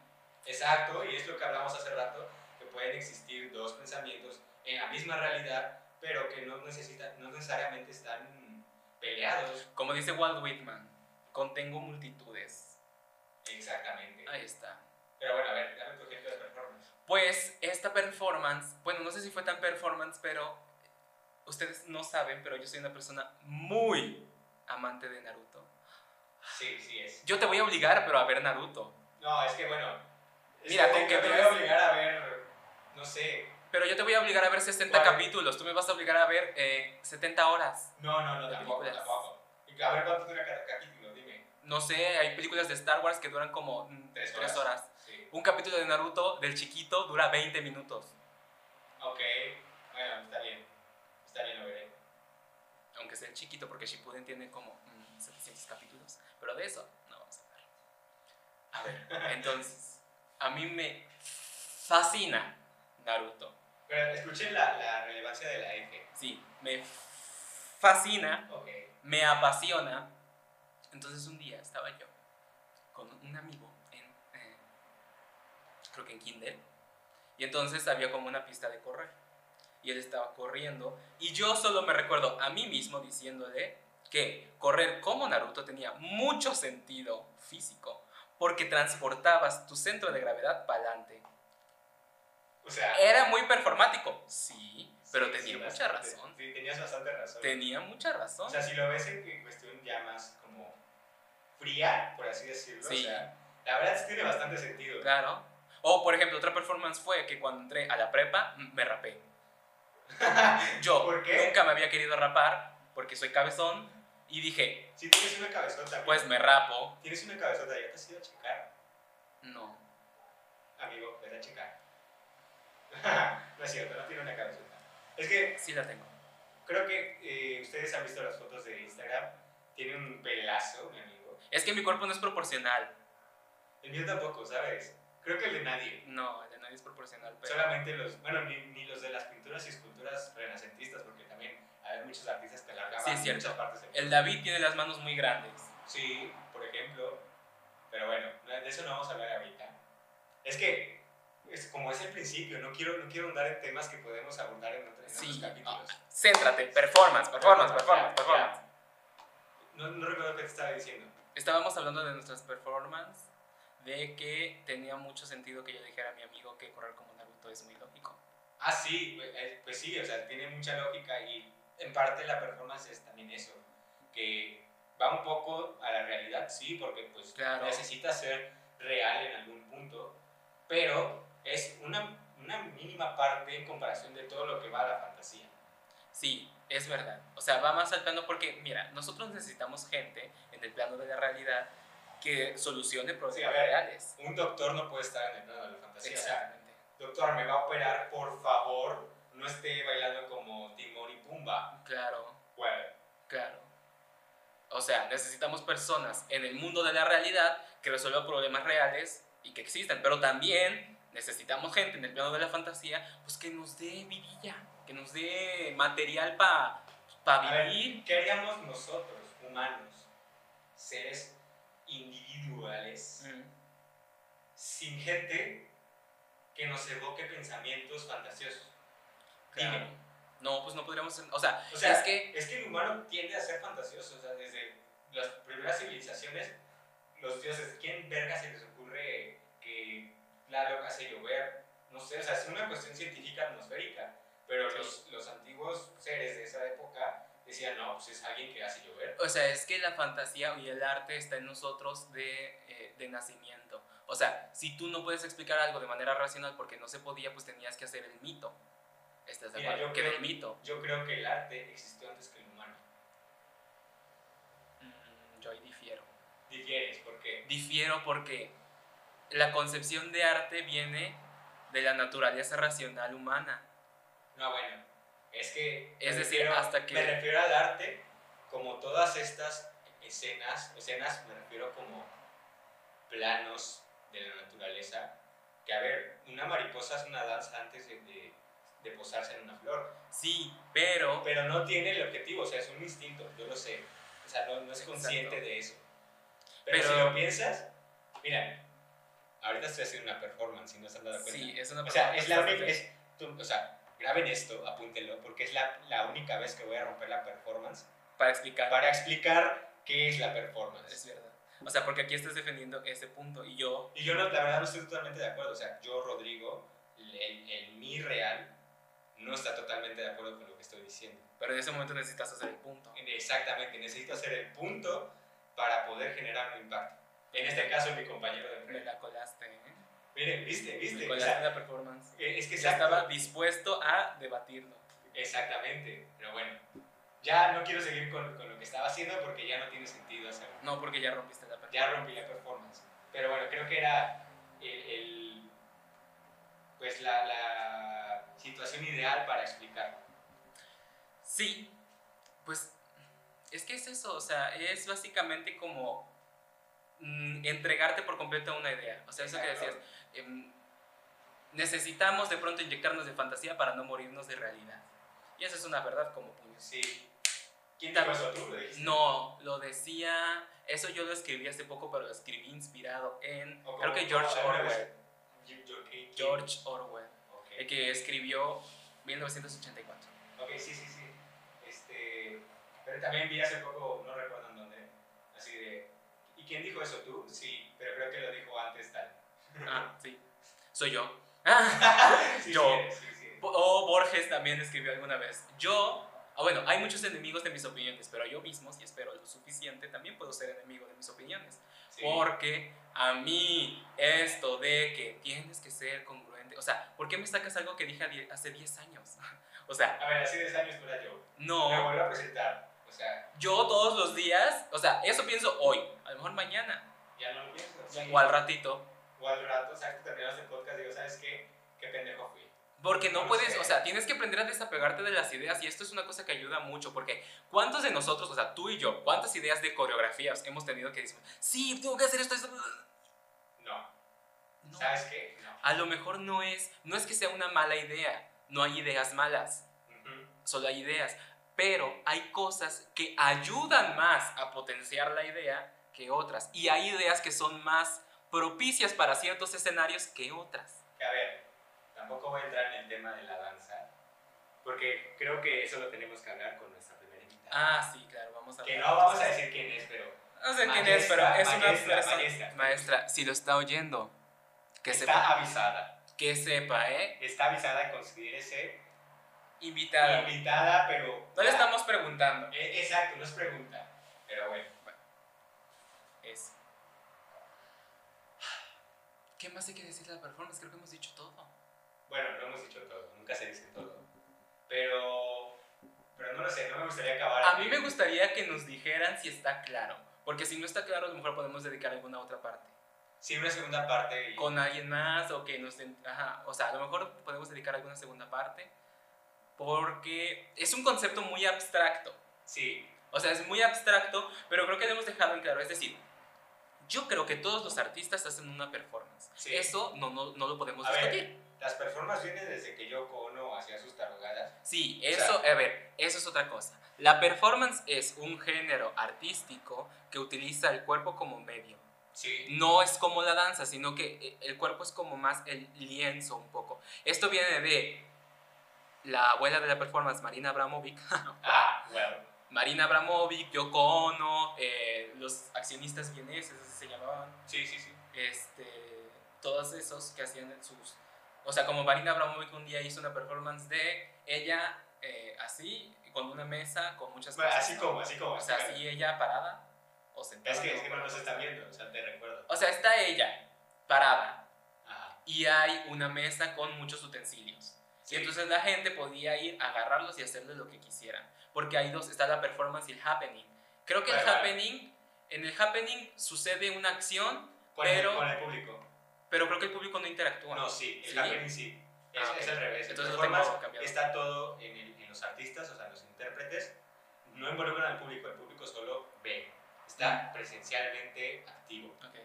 Exacto, y es lo que hablamos hace rato, que pueden existir dos pensamientos en la misma realidad, pero que no, necesitan, no necesariamente están peleados. como dice Walt Whitman, contengo multitudes. Exactamente. Ahí está. Pero bueno, a ver, dame tu ejemplo de performance. Pues esta performance, bueno, no sé si fue tan performance, pero ustedes no saben, pero yo soy una persona muy amante de Naruto. Sí, sí es. Yo te voy a obligar, pero a ver Naruto. No, es que bueno. es Mira, que con que te voy a obligar a ver, no sé. Pero yo te voy a obligar a ver 60 ¿Cuál? capítulos. Tú me vas a obligar a ver eh, 70 horas. No, no, no, De tampoco, películas. tampoco. Y a ver cuánto dura cada capítulo, dime. No sé, hay películas de Star Wars que duran como 3 Tres horas. horas. Sí. Un capítulo de Naruto del chiquito dura 20 minutos. Ok, bueno, está bien. Está bien, lo veré. Aunque sea el chiquito, porque Shippuden tiene como mm, 700 capítulos. Pero de eso no vamos a hablar. A ver, entonces, a mí me fascina Naruto. Pero escuchen la, la relevancia de la F. Sí, me fascina, me apasiona. Entonces un día estaba yo con un amigo en, eh, creo que en Kindle, Y entonces había como una pista de correr. Y él estaba corriendo. Y yo solo me recuerdo a mí mismo diciéndole que correr como Naruto tenía mucho sentido físico. Porque transportabas tu centro de gravedad para adelante. O sea, Era muy performático. Sí, pero sí, tenía sí, mucha bastante. razón. Sí, tenías bastante razón. Tenía mucha razón. O sea, si lo ves en cuestión ya más como fría, por así decirlo, Sí. o sea, la verdad es que tiene bastante sentido. Claro. O, por ejemplo, otra performance fue que cuando entré a la prepa, me rapé. Yo ¿Por qué? nunca me había querido rapar porque soy cabezón y dije, Si tienes una cabezota, pues me rapo. tienes una cabezota, ya te has ido a checar, No. amigo, vete a checar. no es cierto, no tiene una cabezota. Es que Sí la tengo. creo que eh, ustedes han visto las fotos de Instagram, tiene un pelazo, mi amigo. Es que mi cuerpo no es proporcional. El mío tampoco, ¿sabes? Creo que el de nadie. No, el de nadie es proporcional. Pero... Solamente los, bueno, ni, ni los de las pinturas y esculturas renacentistas, porque también hay muchos artistas que alargaban Sí, es cierto. muchas partes del El David tiene las manos muy grandes. Sí, por ejemplo. Pero bueno, de eso no vamos a hablar ahorita. Es que, es, como es el principio, no quiero, no quiero andar en temas que podemos abordar en, otro- en Sí. otros capítulos. Ah, Céntrate. Performance, performance, performance, performance. No, no recuerdo qué te estaba diciendo. Estábamos hablando de nuestras performances, de que tenía mucho sentido que yo dijera a mi amigo que correr como Naruto es muy lógico. Ah, sí, pues, eh, pues sí, o sea, tiene mucha lógica y en parte la performance es también eso, que va un poco a la realidad, sí, porque pues Claro. necesita ser real en algún punto, pero es una, una mínima parte en comparación de todo lo que va a la fantasía. Sí, es verdad. O sea, va más al plano porque, mira, nosotros necesitamos gente en el plano de la realidad que solucione Sí, problemas a ver. reales. Un doctor no puede estar en el plano de la fantasía, o sea, Exactamente. doctor, me va a operar, por favor, no esté bailando como Timón y Pumba. Claro, Bueno, claro. O sea, necesitamos personas en el mundo de la realidad que resuelvan problemas reales y que existan, pero también necesitamos gente en el plano de la fantasía, pues que nos dé vidilla, que nos dé material para A ver, vivir. ¿Qué haríamos nosotros, humanos, seres individuales, Mm, sin gente que nos evoque pensamientos fantasiosos? claro. Dime. No, pues no podríamos ser, o sea, O sea, es que es que el humano tiende a ser fantasioso, o sea, desde las primeras civilizaciones, los dioses, ¿quién verga se les ocurre que Tlaloc hace llover? No sé, o sea, es una cuestión científica atmosférica, pero Sí. los, los antiguos seres de esa época decían, no, pues es alguien que hace llover. O sea, es que la fantasía y el arte está en nosotros de, eh, de nacimiento. O sea, si tú no puedes explicar algo de manera racional porque no se podía, pues tenías que hacer el mito. ¿Estás de acuerdo? Que del mito. Yo creo que el arte existió antes que el humano. Mm, yo ahí difiero. Difieres, ¿por qué? Difiero porque la concepción de arte viene de la naturaleza racional humana. No, bueno, es que... Es decir, refiero- hasta que- Me refiero al arte como todas estas escenas, escenas me refiero como planos de la naturaleza, que a ver, una mariposa es una danza antes de, de- de posarse en una flor, Sí, pero... pero no tiene el objetivo, o sea, es un instinto, yo lo sé, o sea, no, no es consciente Exacto. de eso. Pero, Pero- si lo piensas, mira, ahorita estoy haciendo una performance, si no se han dado cuenta. Sí, es una O sea, es la performance única. es- tú- o sea, graben esto, apúntenlo, porque es la, la única vez que voy a romper la performance para explicar. para explicar qué es la performance. Es verdad. O sea, porque aquí estás defendiendo ese punto y yo... Y yo, no, la verdad, no estoy totalmente de acuerdo. O sea, yo, Rodrigo, el, el mi real, no está totalmente de acuerdo con lo que estoy diciendo. Pero en ese momento necesitas hacer el punto. Exactamente, necesito hacer el punto para poder generar un impacto. En este caso, mi compañero de Me empresa. la colaste, ¿eh? Miren, viste, Me viste. O colaste sea, la performance. eh, es que Ya estaba dispuesto a debatirlo. Exactamente, pero bueno, ya no quiero seguir con, con lo que estaba haciendo porque ya no tiene sentido hacerlo. No, porque ya rompiste la performance. Ya rompí la performance. Pero bueno, creo que era el, el- pues la, la situación ideal para explicar. Sí, pues es que es eso, o sea, es básicamente como mm, entregarte por completo a una idea. O sea, eso que decías, em, necesitamos de pronto inyectarnos de fantasía para no morirnos de realidad. Y eso es una verdad como puños. Sí. ¿Quién dijo eso? ¿Tú lo dijiste? No, lo decía, eso yo lo escribí hace poco, pero lo escribí inspirado en, ¿O creo que George Orwell. George Orwell. el que escribió 1984. Ok, sí, sí, sí. Este, pero también vi hace poco, no recuerdo en dónde, así de, ¿y quién dijo eso tú? Sí, pero creo que lo dijo antes tal. Ah, sí. Soy yo. Sí, Yo. sí, sí, sí. O Borges también escribió alguna vez. Yo, ah, bueno, hay muchos enemigos de mis opiniones, pero yo mismo, si espero lo suficiente, también puedo ser enemigo de mis opiniones. Porque a mí esto de que tienes que ser congruente, o sea, ¿por qué me sacas algo que dije hace 10 años? O sea, A ver, de 10 años fuera yo. Me no, vuelvo a presentar. O sea, yo todos los días, o sea, eso pienso hoy, a lo mejor mañana, ya no lo pienso. sí. o al ratito, O al rato, exacto, terminamos el podcast y digo, ¿sabes qué? ¿Qué pendejo fui? Porque no No puedes, sé. o sea, tienes que aprender a desapegarte de las ideas y esto es una cosa que ayuda mucho porque ¿cuántos de nosotros, o sea, tú y yo, cuántas ideas de coreografías hemos tenido que decir, sí, tengo que hacer esto, esto? No. No. ¿Sabes qué? No. A lo mejor no es, no es que sea una mala idea, no hay ideas malas, solo hay ideas, pero hay cosas que ayudan más a potenciar la idea que otras y hay ideas que son más propicias para ciertos escenarios que otras. Que, A ver, tampoco voy a entrar en el tema de la danza, porque creo que eso lo tenemos que hablar con nuestra primera invitada. Ah, sí, claro, vamos a que hablar no vamos a decir quién es, pero No sé quién Maestra, es, pero es una maestra, persona. maestra. Maestra, si lo está oyendo, que está sepa, avisada. que sepa, ¿eh? Está avisada, considérese Invitada. invitada, pero... No le estamos preguntando. Eh, Exacto, no es pregunta, pero bueno. Es. ¿Qué más hay que decir de la performance? Creo que hemos dicho todo. Bueno, no hemos dicho todo, nunca se dice todo. Pero, pero no lo sé, no me gustaría acabar. A aquí. mí me gustaría que nos dijeran si está claro. Porque si no está claro, a lo mejor podemos dedicar alguna otra parte. Sí, una segunda parte. Y, Con alguien más o que nos... den- Ajá, o sea, a lo mejor podemos dedicar alguna segunda parte. Porque es un concepto muy abstracto. Sí, O sea, es muy abstracto, pero creo que lo hemos dejado en claro. Es decir, yo creo que todos los artistas hacen una performance. Sí. Eso no, no, no lo podemos A ver. discutir. las performances vienen desde que Yoko Ono hacía sus tarugadas. Sí, O eso, a ver, eso es otra cosa. La performance es un género artístico que utiliza el cuerpo como medio. Sí. No es como la danza, sino que eh, el cuerpo es como más el lienzo un poco. Esto viene de la abuela de la performance, Marina Abramovic. Ah, bueno. Marina Abramovic, Yoko Ono, eh, los accionistas vieneses, se llamaban. Sí, sí, sí. este, todos esos que hacían sus... O sea, como Marina Abramovic un día hizo una performance de ella eh, así, con una mesa, con muchas Bueno, cosas. así ¿no? como, así como. O sea, así ella parada o sentada. Es que, es que no están así. viendo, o sea, te recuerdo. O sea, está ella parada Ajá. y hay una mesa con muchos utensilios. Y entonces la gente podía ir a agarrarlos y hacerle lo que quisieran. Porque hay dos, está la performance y el happening. Creo que el happening, en el happening sucede una acción, Con, pero- el, con el público. pero creo que el público no interactúa. No, sí, el ¿Sí? happening sí. Es, Ah, ok. es al revés. Entonces cambiado. está todo en, el- en los artistas, o sea, en los intérpretes. No involucran al público, el público solo ve. Está presencialmente activo. Ok.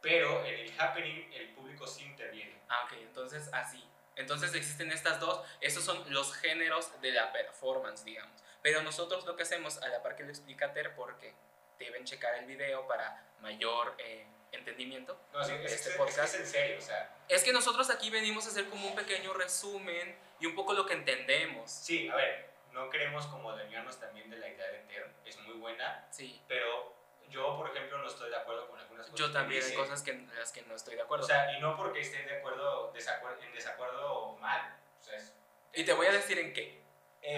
Pero en el happening el público sí interviene. Ah, ok, entonces así. Entonces existen estas dos, esos son los géneros de la performance, digamos. Pero nosotros lo que hacemos, a la par que lo explica Ter, porque deben checar el video para mayor eh, entendimiento No, sí, es, este es- es en serio, o sea, es que nosotros aquí venimos a hacer como un pequeño resumen y un poco lo que entendemos. sí, a ver, no queremos como dañarnos también de la idea de Ter, es muy buena, Sí, pero yo, por ejemplo, no estoy de acuerdo con algunas cosas. yo que también hay dice. cosas que, en las que no estoy de O acuerdo. sea, y no porque esté de acuerdo, desacuer- en desacuerdo mal, o sea, es- y te voy a decir en qué.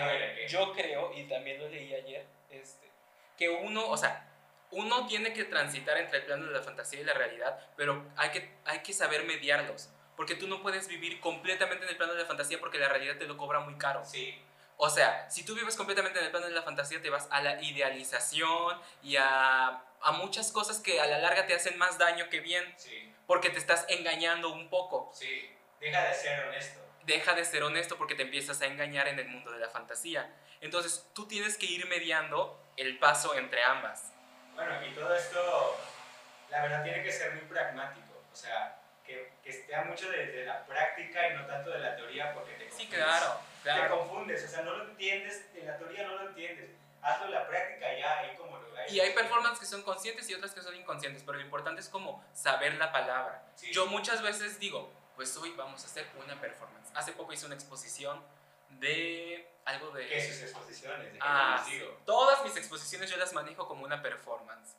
A ver, ¿en qué? Eh, yo creo, y también lo leí ayer, este, que uno, o sea, uno tiene que transitar entre el plano de la fantasía y la realidad, pero hay que, hay que saber mediarlos. Porque tú no puedes vivir completamente en el plano de la fantasía porque la realidad te lo cobra muy caro. Sí, O sea, si tú vives completamente en el plano de la fantasía, te vas a la idealización y a, a muchas cosas que a la larga te hacen más daño que bien, sí, porque te estás engañando un poco. sí, deja de ser honesto. deja de ser honesto porque te empiezas a engañar en el mundo de la fantasía. Entonces tú tienes que ir mediando el paso entre ambas. Bueno, y todo esto, la verdad, tiene que ser muy pragmático. O sea, que, que esté mucho de, de la práctica y no tanto de la teoría porque te Sí, confundes. claro, Te claro. confundes, o sea, no lo entiendes, en la teoría no lo entiendes. Hazlo la práctica ya, ahí como lo Y hay performances que son conscientes y otras que son inconscientes, pero lo importante es como saber la palabra. Sí. Yo muchas veces digo, pues hoy vamos a hacer una performance. Hace poco hice una exposición de algo de... ¿Qué sus exposiciones? ¿De qué Ah, digo? todas mis exposiciones yo las manejo como una performance.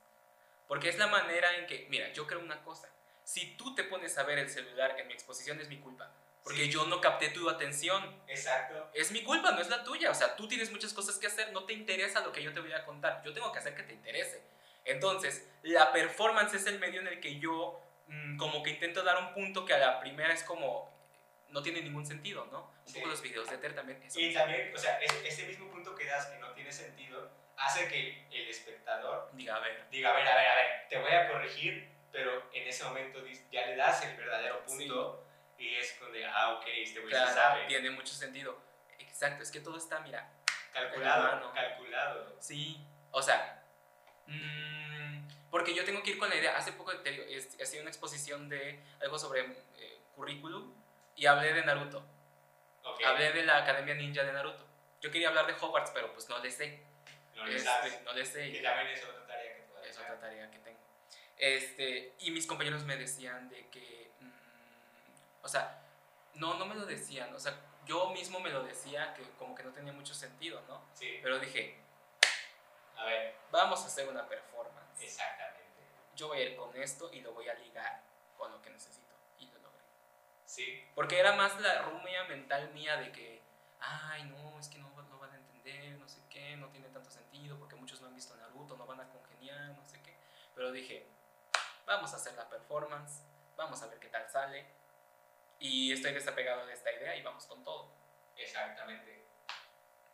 Porque es la manera en que, mira, yo creo una cosa. Si tú te pones a ver el celular en mi exposición es mi culpa. Porque Sí. yo no capté tu atención. Exacto. Es mi culpa, no es la tuya. O sea, tú tienes muchas cosas que hacer, no te interesa lo que yo te voy a contar. Yo tengo que hacer que te interese. Entonces, la performance es el medio en el que yo mm, como que intento dar un punto que a la primera es como no tiene ningún sentido, ¿no? Un Sí. poco los videos de Ter también. eso. Y también, o sea, es- ese mismo punto que das que no tiene sentido hace que el espectador Diga, a ver. diga, a ver, a ver, a ver, te voy a corregir, pero en ese momento ya le das el verdadero punto y es donde, ah, ok, este güey Claro, sabe. tiene mucho sentido. Exacto, es que todo está, mira, Calculado, Hermano. calculado. Sí, o sea, mm, porque yo tengo que ir con la idea. Hace poco te digo, es- hacía una exposición de algo sobre eh, currículum y hablé de Naruto. Ok, Hablé de la Academia Ninja de Naruto. Yo quería hablar de Hogwarts, pero pues no le sé. no le Este, no le sé. Y también es otra tarea que Es otra tarea que tengo. Este, y mis compañeros me decían de que, o sea, no, no me lo decían, o sea, yo mismo me lo decía que como que no tenía mucho sentido, ¿no? Sí, Pero dije, a ver, vamos a hacer una performance. exactamente. Yo voy a ir con esto y lo voy a ligar con lo que necesito. Y lo logré. Sí, Porque era más la rumia mental mía de que, ay, no, es que no, no van a entender, no sé qué, no tiene tanto sentido, porque muchos no han visto Naruto, no van a congeniar, no sé qué. Pero dije, vamos a hacer la performance, vamos a ver qué tal sale. Y estoy desapegado de esta idea y vamos con todo. exactamente.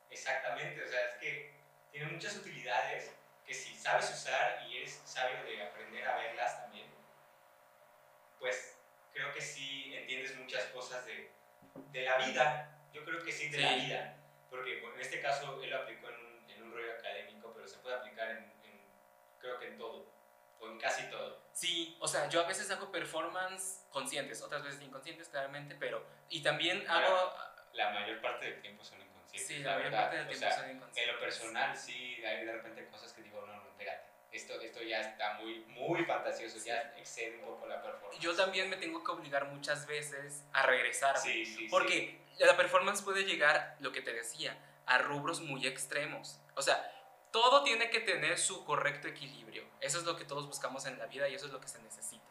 Exactamente, o sea, es que tiene muchas utilidades que si sabes usar y eres sabio de aprender a verlas también, pues creo que sí entiendes muchas cosas de, de la vida. Yo creo que sí, de la vida. Porque en este caso él lo aplicó en un, en un rollo académico, pero se puede aplicar en, en- creo que en todo, o en casi todo. Sí, o sea, yo a veces hago performance conscientes, otras veces inconscientes, claramente, pero... Y también hago... La mayor parte del tiempo son inconscientes. Sí, la, la mayor verdad. parte del O tiempo sea, son En inconscientes. lo personal, sí, hay de repente cosas que digo, no, no, espérate. Esto, esto ya está muy, muy fantasioso, Sí. ya excede un poco la performance. Yo también me tengo que obligar muchas veces a regresar. Sí, sí, sí. Porque la performance puede llegar, lo que te decía, a rubros muy extremos. O sea, todo tiene que tener su correcto equilibrio. Eso es lo que todos buscamos en la vida y eso es lo que se necesita.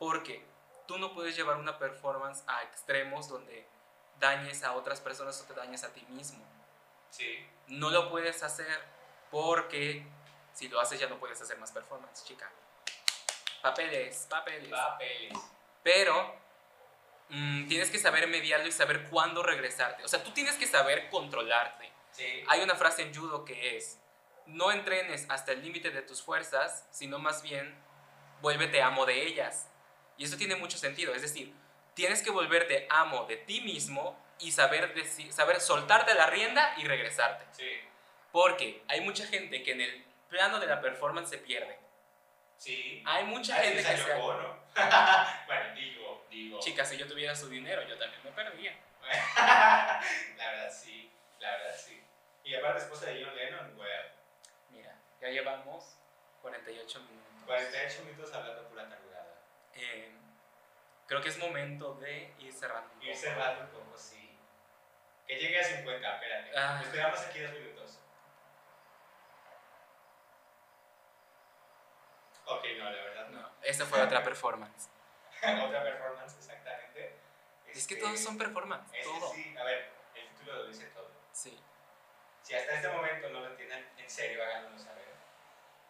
Porque tú no puedes llevar una performance a extremos donde dañes a otras personas o te dañes a ti mismo. Sí, No lo puedes hacer porque si lo haces ya no puedes hacer más performance, chica. Papeles, papeles. papeles. Pero mm, tienes que saber mediarlo y saber cuándo regresarte. O sea, tú tienes que saber controlarte. Sí, Hay una frase en judo que es, no entrenes hasta el límite de tus fuerzas, sino más bien vuélvete amo de ellas. Y eso tiene mucho sentido. Es decir, tienes que volverte amo de ti mismo y saber, deci- saber soltarte la rienda y regresarte. sí, Porque hay mucha gente que en el plano de la performance se pierde. sí. Hay mucha Ah, gente que se... Bono. bueno, digo, digo. Chicas, si yo tuviera su dinero, yo también me perdía. la verdad sí, la verdad sí. Y aparte esposa de John Lennon, güey. Ya llevamos 48 minutos. 48 minutos hablando pura tarugada. Eh, creo que es momento de ir cerrando. un Ir cerrando un poco, sí. Que llegue a 50, espérate. Ah. Esperamos aquí dos minutos. Ok, no, la verdad no. No, esta fue otra performance. Otra performance, exactamente. Es que Este, todos son performance, este todo. sí, a ver, el título lo dice todo. Sí. Si hasta este momento no lo entienden, en serio, háganoslo saber.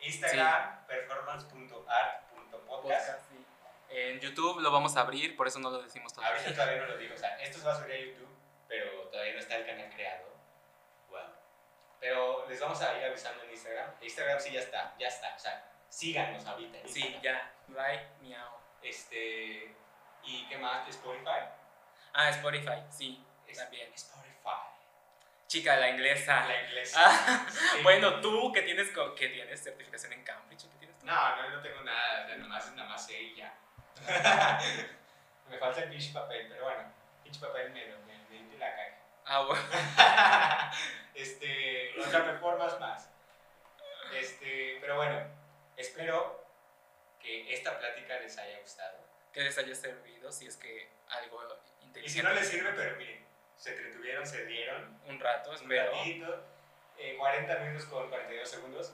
Instagram, performance.art.podcast. Podcast, sí. En YouTube lo vamos a abrir, por eso no lo decimos todavía. Ahorita todavía no lo digo, o sea, esto se va a subir a YouTube, pero todavía no está el canal creado. Wow. Pero les vamos a ir avisando en Instagram. Instagram sí ya está, ya está, o sea, síganos ahorita. en Sí, ya. Like, miau. Este, ¿y qué más? Spotify. Ah, Spotify, sí, Es- también. Spotify. Chica, la inglesa. La inglesa. Ah, Sí. Bueno, tú que tienes, que tienes certificación en Cambridge, ¿qué tienes tú? No, no, no tengo nada, nomás, nomás sé y ya. me falta el pinche papel, pero bueno, pinche papel me, me, me limpia la caja. Ah, bueno. este, otra performance más. Este, pero bueno, espero que esta plática les haya gustado. que les haya servido, si es que algo Y inteligente. si no les sirve, pero miren, se entretuvieron, se dieron, Un rato, un espero. ratito, eh, 40 minutos con 42 segundos,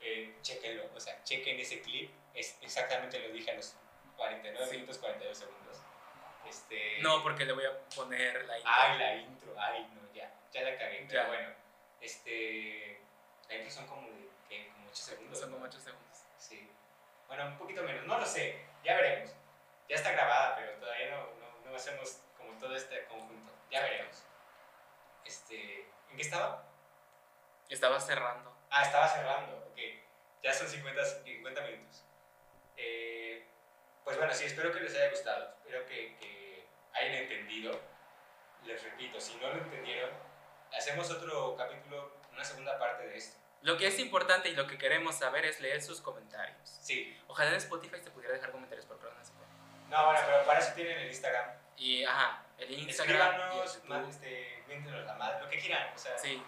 eh, chequenlo, o sea, chequen ese clip, es exactamente lo dije a los 49 Sí. minutos 42 segundos. Este, No, porque le voy a poner la intro. Ay, la intro, ay, no, ya, ya la cagué, pero bueno, este, la intro son como de, ¿qué? Como 8 segundos. Son como 8 segundos. Sí, bueno, un poquito menos, no lo sé, ya veremos. Ya está grabada, pero todavía no, no, no hacemos como todo este conjunto, ya veremos. Este, ¿en qué estaba? Estaba cerrando. Ah, estaba cerrando, ok. Ya son 50, 50 minutos. Eh, pues bueno, sí, espero que les haya gustado. Espero que, que hayan entendido. Les repito, si no lo entendieron, hacemos otro capítulo, una segunda parte de esto. Lo que es importante y lo que queremos saber es leer sus comentarios. Sí. Ojalá en Spotify se pudiera dejar comentarios, pero creo que no se puede. No, bueno, pero para eso tienen el Instagram. Y, ajá, el Instagram Escríbanos, este, la madre, lo que quieran. O sea, Sí,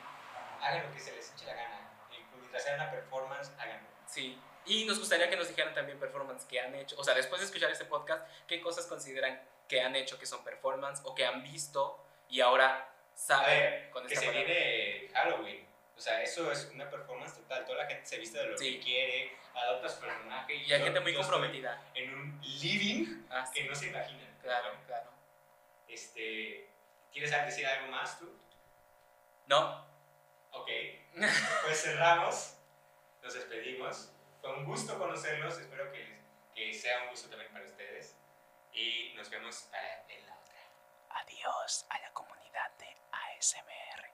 hagan lo que se les eche la gana. Y mientras sea una performance, háganlo. sí. Y nos gustaría que nos dijeran también performance que han hecho. O sea, después de escuchar este podcast, qué cosas consideran que han hecho que son performance o que han visto y ahora saben ver, con que esta se palabra. viene Halloween. O sea, eso es una performance total. Toda la gente se viste de lo Sí. que quiere, adopta su personaje. Y hay yo- gente muy comprometida. En un living Ah, sí, que no se imaginan. claro, claro. Este, ¿Quieres decir algo más tú? No. Ok, pues cerramos, nos despedimos. Fue un gusto conocerlos, espero que, que sea un gusto también para ustedes. Y nos vemos eh, en la otra. Adiós a la comunidad de ASMR.